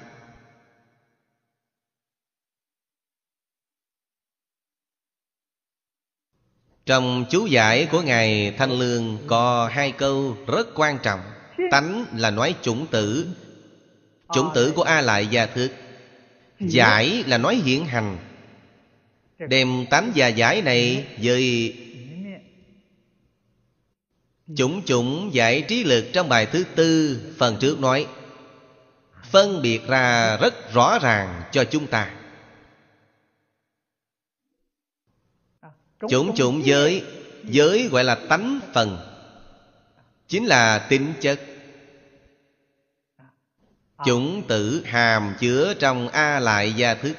Trong chú giải của Ngài Thanh Lương Có hai câu rất quan trọng. Tánh là nói chủng tử. Chủng tử của A lại gia thức Giải là nói hiện hành. Đem tánh và giải này với Chủng chủng giải trí lực trong bài thứ tư, Phần trước nói, Phân biệt ra rất rõ ràng cho chúng ta. Chủng chủng giới Giới gọi là tánh phần, Chính là tính chất. Chủng tử hàm chứa trong A lại gia thức.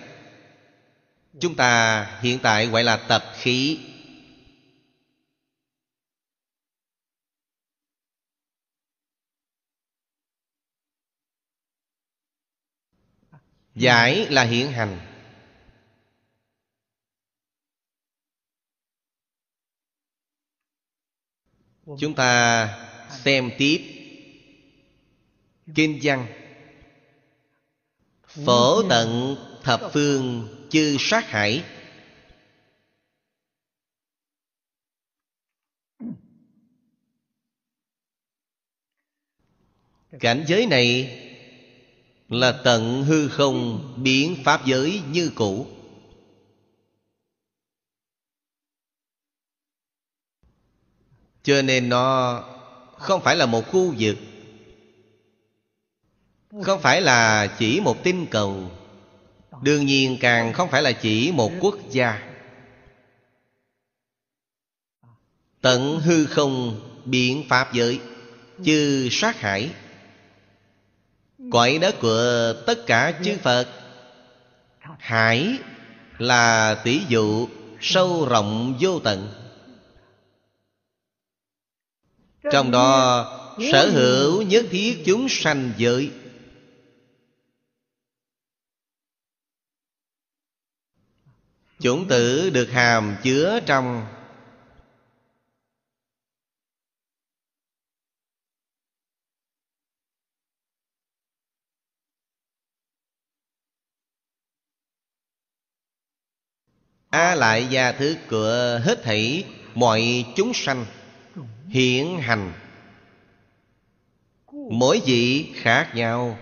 Chúng ta hiện tại gọi là tập khí. Giải là hiện hành. Chúng ta xem tiếp Kinh văn. Phổ tận thập phương chư sát hải. Cảnh giới này là tận hư không biến pháp giới như cũ. Cho nên nó không phải là một khu vực, không phải là chỉ một tinh cầu. Đương nhiên càng không phải là chỉ một quốc gia. Tận hư không biển pháp giới chư sát hải cõi đất của tất cả chư phật. Hải là tỷ dụ sâu rộng vô tận. Trong đó sở hữu nhất thiết chúng sanh giới. Chủng tử được hàm chứa trong a lại gia thứ cửa hết thảy mọi chúng sanh hiện hành. Mỗi vị khác nhau.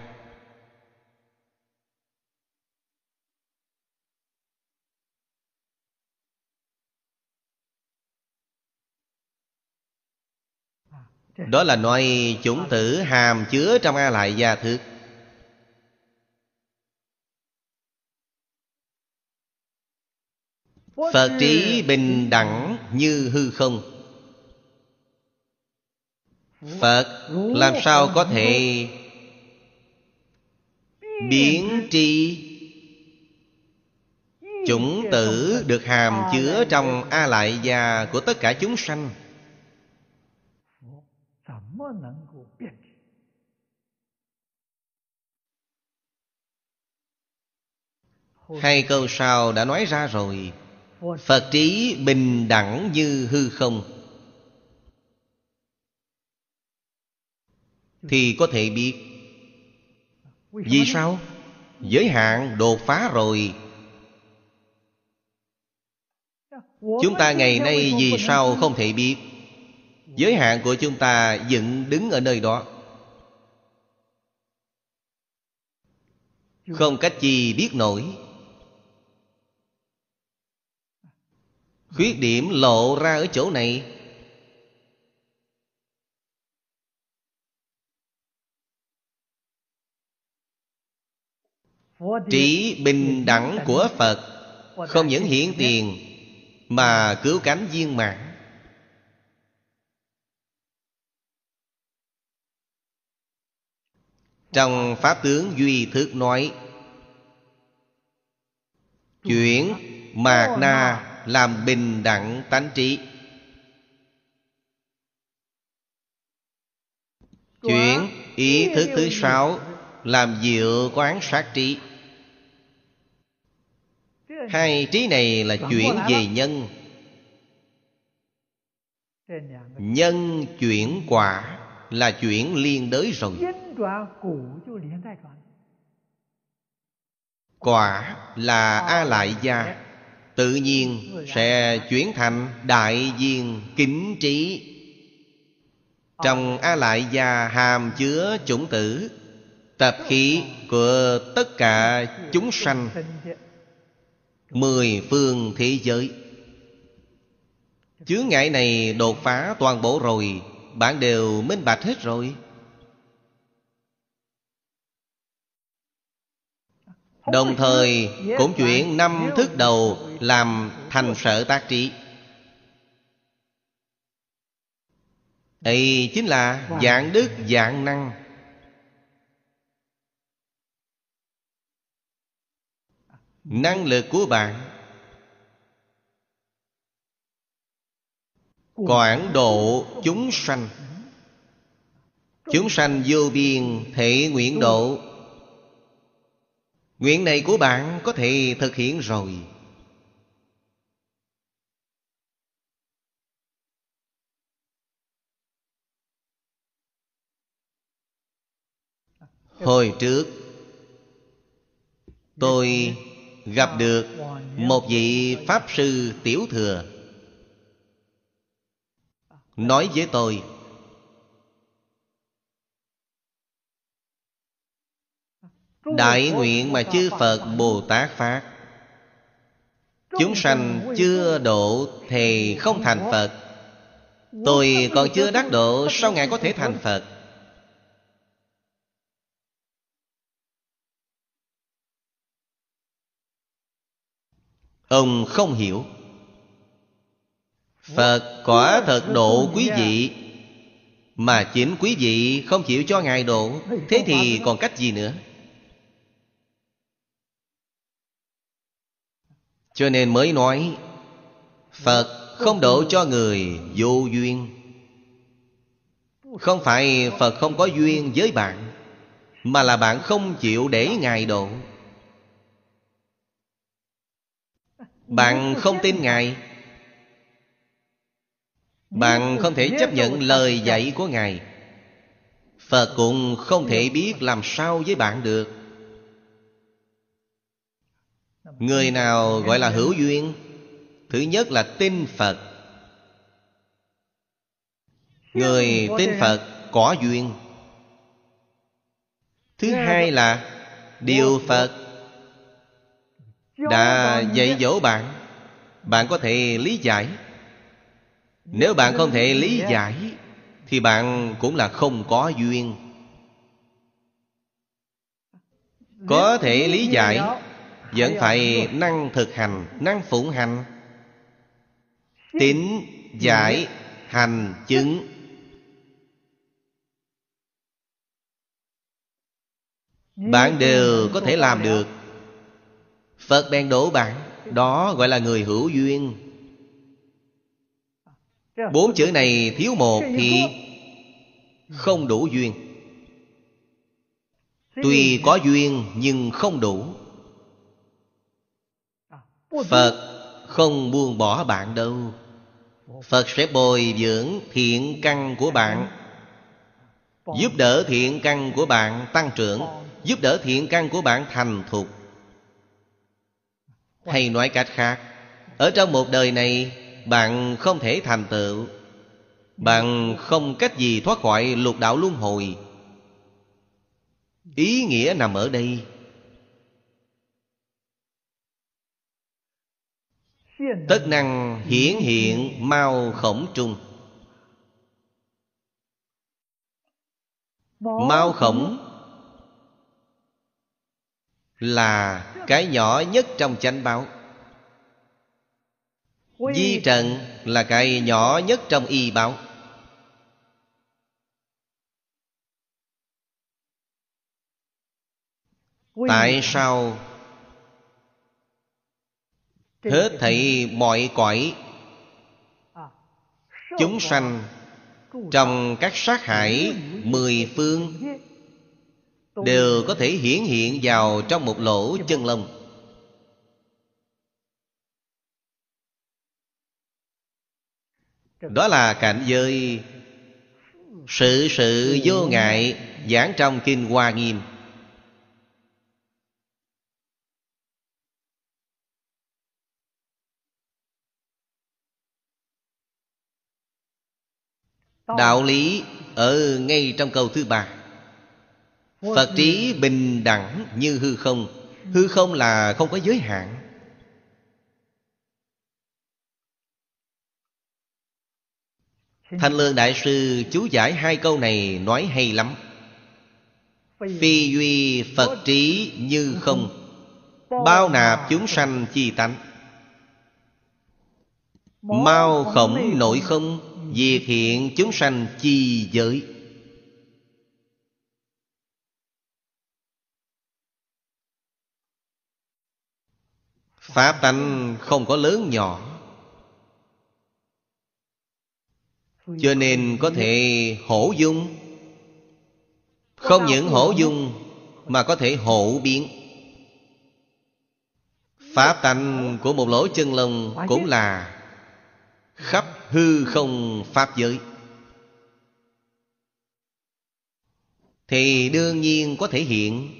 Đó là nói chủng tử hàm chứa trong a lại gia thức phật trí bình đẳng như hư không? Phật làm sao có thể biến tri? Chủng tử được hàm chứa trong a lại gia của tất cả chúng sanh. Hai câu sau đã nói ra rồi phật trí bình đẳng như hư không? Thì có thể biết. Vì sao? Giới hạn đột phá rồi. Chúng ta ngày nay vì sao không thể biết? Giới hạn của chúng ta dựng đứng ở nơi đó. Không cách gì biết nổi. Khuyết điểm lộ ra ở chỗ này. Trí bình đẳng của phật không những hiển tiền mà cứu cánh viên mãn. Trong Pháp tướng Duy Thức nói, Chuyển Mạc Na làm bình đẳng tánh trí. Chuyển ý thức thứ sáu Làm diệu quán sát trí. Hai trí này là chuyển về nhân. Nhân chuyển quả Là chuyển liên đới rồi. Quả là A Lại Gia Tự nhiên sẽ chuyển thành Đại viên kính trí. Trong A Lại Gia hàm chứa chủng tử, Tập khí của tất cả chúng sanh, Mười phương thế giới. Chướng ngại này đột phá toàn bộ rồi, Bạn đều minh bạch hết rồi. Đồng thời cũng chuyển năm thức đầu Làm thành sở tác trí. Đây chính là dạng đức, dạng năng. Năng lực của bạn. Quảng độ chúng sanh. Chúng sanh vô biên thể nguyện độ. Nguyện này của bạn có thể thực hiện rồi. Hồi trước, Tôi gặp được một vị Pháp Sư Tiểu Thừa. Nói với tôi Đại nguyện mà chư Phật Bồ Tát Phát. Chúng sanh chưa độ thì không thành Phật. Tôi còn chưa đắc độ, Sao Ngài có thể thành Phật? Ông không hiểu. Phật quả thật độ quý vị, Mà chính quý vị không chịu cho Ngài độ, Thế thì còn cách gì nữa? Cho nên mới nói, Phật không độ cho người vô duyên. Không phải Phật không có duyên với bạn, Mà là bạn không chịu để Ngài độ. Bạn không tin Ngài. Bạn không thể chấp nhận lời dạy của Ngài. Phật cũng không thể biết làm sao với bạn được. Người nào gọi là hữu duyên? Thứ nhất là tin phật. Người tin phật có duyên. Thứ hai là điều phật đã dạy dỗ bạn. Bạn có thể lý giải. Nếu bạn không thể lý giải, thì bạn cũng là không có duyên. Có thể lý giải vẫn phải năng thực hành năng phụng hành. Tín giải hành chứng. Bạn đều có thể làm được. Phật bèn đổ bạn. Đó gọi là người hữu duyên. Bốn chữ này thiếu một thì không đủ duyên. Tuy có duyên nhưng không đủ phật không buông bỏ bạn đâu. Phật sẽ bồi dưỡng thiện căn của bạn, giúp đỡ thiện căn của bạn tăng trưởng, giúp đỡ thiện căn của bạn thành thục. Hay nói cách khác, ở trong một đời này, bạn không thể thành tựu. Bạn không cách gì thoát khỏi lục đạo luân hồi. Ý nghĩa nằm ở đây. Tất năng hiển hiện mau khổng trung. Mau khổng là cái nhỏ nhất trong chánh báo. Di trần là cái nhỏ nhất trong y báo. Tại sao hết thảy mọi cõi. Chúng sanh trong các sát hải mười phương đều có thể hiển hiện vào trong một lỗ chân lông. Đó là cảnh giới sự sự vô ngại giảng trong kinh hoa nghiêm đạo lý ở ngay trong câu thứ ba. Phật trí bình đẳng như hư không. Hư không là không có giới hạn. Thanh lương đại sư chú giải hai câu này nói hay lắm. Phi duy phật trí như không. bao nạp chúng sanh chi tánh. Mau khổng nội không Diệt hiện chúng sanh chi giới. Pháp tánh không có lớn nhỏ. Cho nên có thể hổ dung. Không những hổ dung, Mà có thể hổ biến. Pháp tánh của một lỗ chân lông Cũng là khắp hư không pháp giới. Thì đương nhiên có thể hiện,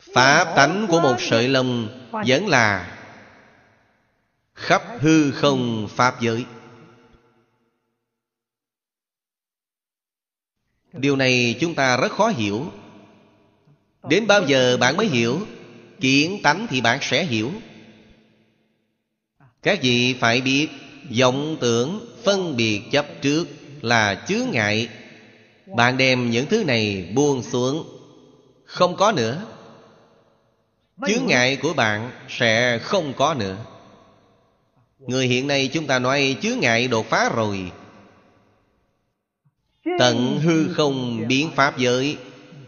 pháp tánh của một sợi lông vẫn là khắp hư không pháp giới. Điều này chúng ta rất khó hiểu. Đến bao giờ bạn mới hiểu? Kiến tánh thì bạn sẽ hiểu. Các vị phải biết vọng tưởng phân biệt chấp trước là chướng ngại. Bạn đem những thứ này buông xuống. Không có nữa. Chướng ngại của bạn sẽ không có nữa. Người hiện nay chúng ta nói chướng ngại đột phá rồi. Tận hư không biến pháp giới,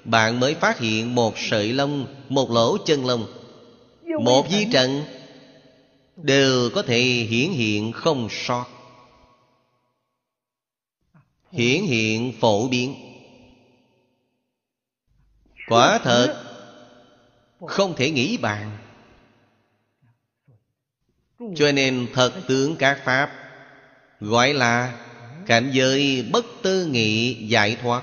bạn mới phát hiện một sợi lông, một lỗ chân lông. Một di trận đều có thể hiển hiện không sót hiển hiện phổ biến. Quả thật, không thể nghĩ bàn. Cho nên thật tướng các pháp gọi là cảnh giới bất tư nghị giải thoát.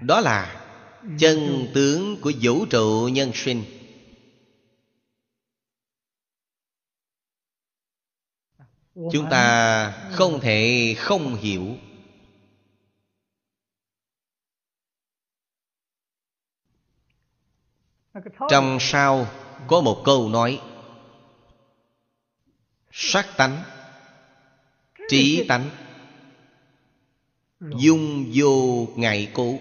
Đó là chân tướng của vũ trụ nhân sinh. Chúng ta không thể không hiểu. Trong sau có một câu nói sắc tánh, trí tánh, dung vô ngại cố.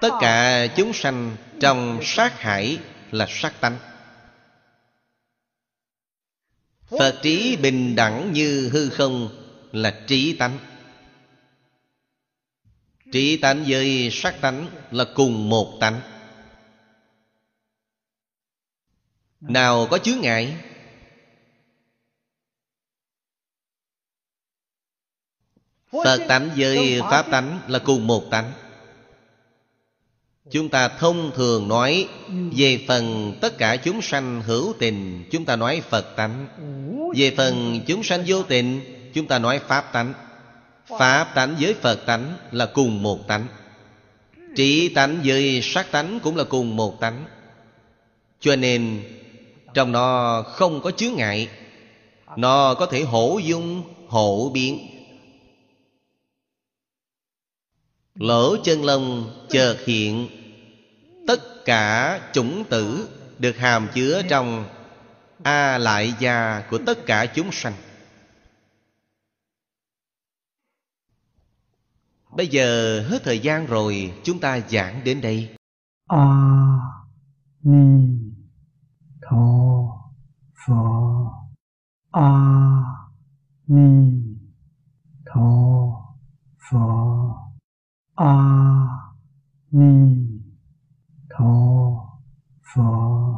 Tất cả chúng sanh trong sát hải là sát tánh. Phật trí bình đẳng như hư không là trí tánh. Trí tánh với sát tánh là cùng một tánh. Nào có chướng ngại? Phật tánh với pháp tánh là cùng một tánh chúng ta thông thường nói về phần tất cả chúng sanh hữu tình chúng ta nói phật tánh. Về phần chúng sanh vô tình chúng ta nói pháp tánh. Pháp tánh với phật tánh là cùng một tánh. Trí tánh với sắc tánh cũng là cùng một tánh. Cho nên trong nó không có chướng ngại. Nó có thể hổ dung hộ biến. Lỗ chân lông chợt hiện tất cả chủng tử được hàm chứa trong a lại gia của tất cả chúng sanh. Bây giờ hết thời gian rồi chúng ta giảng đến đây. A ni tho pho. A ni tho pho. A ni tho phật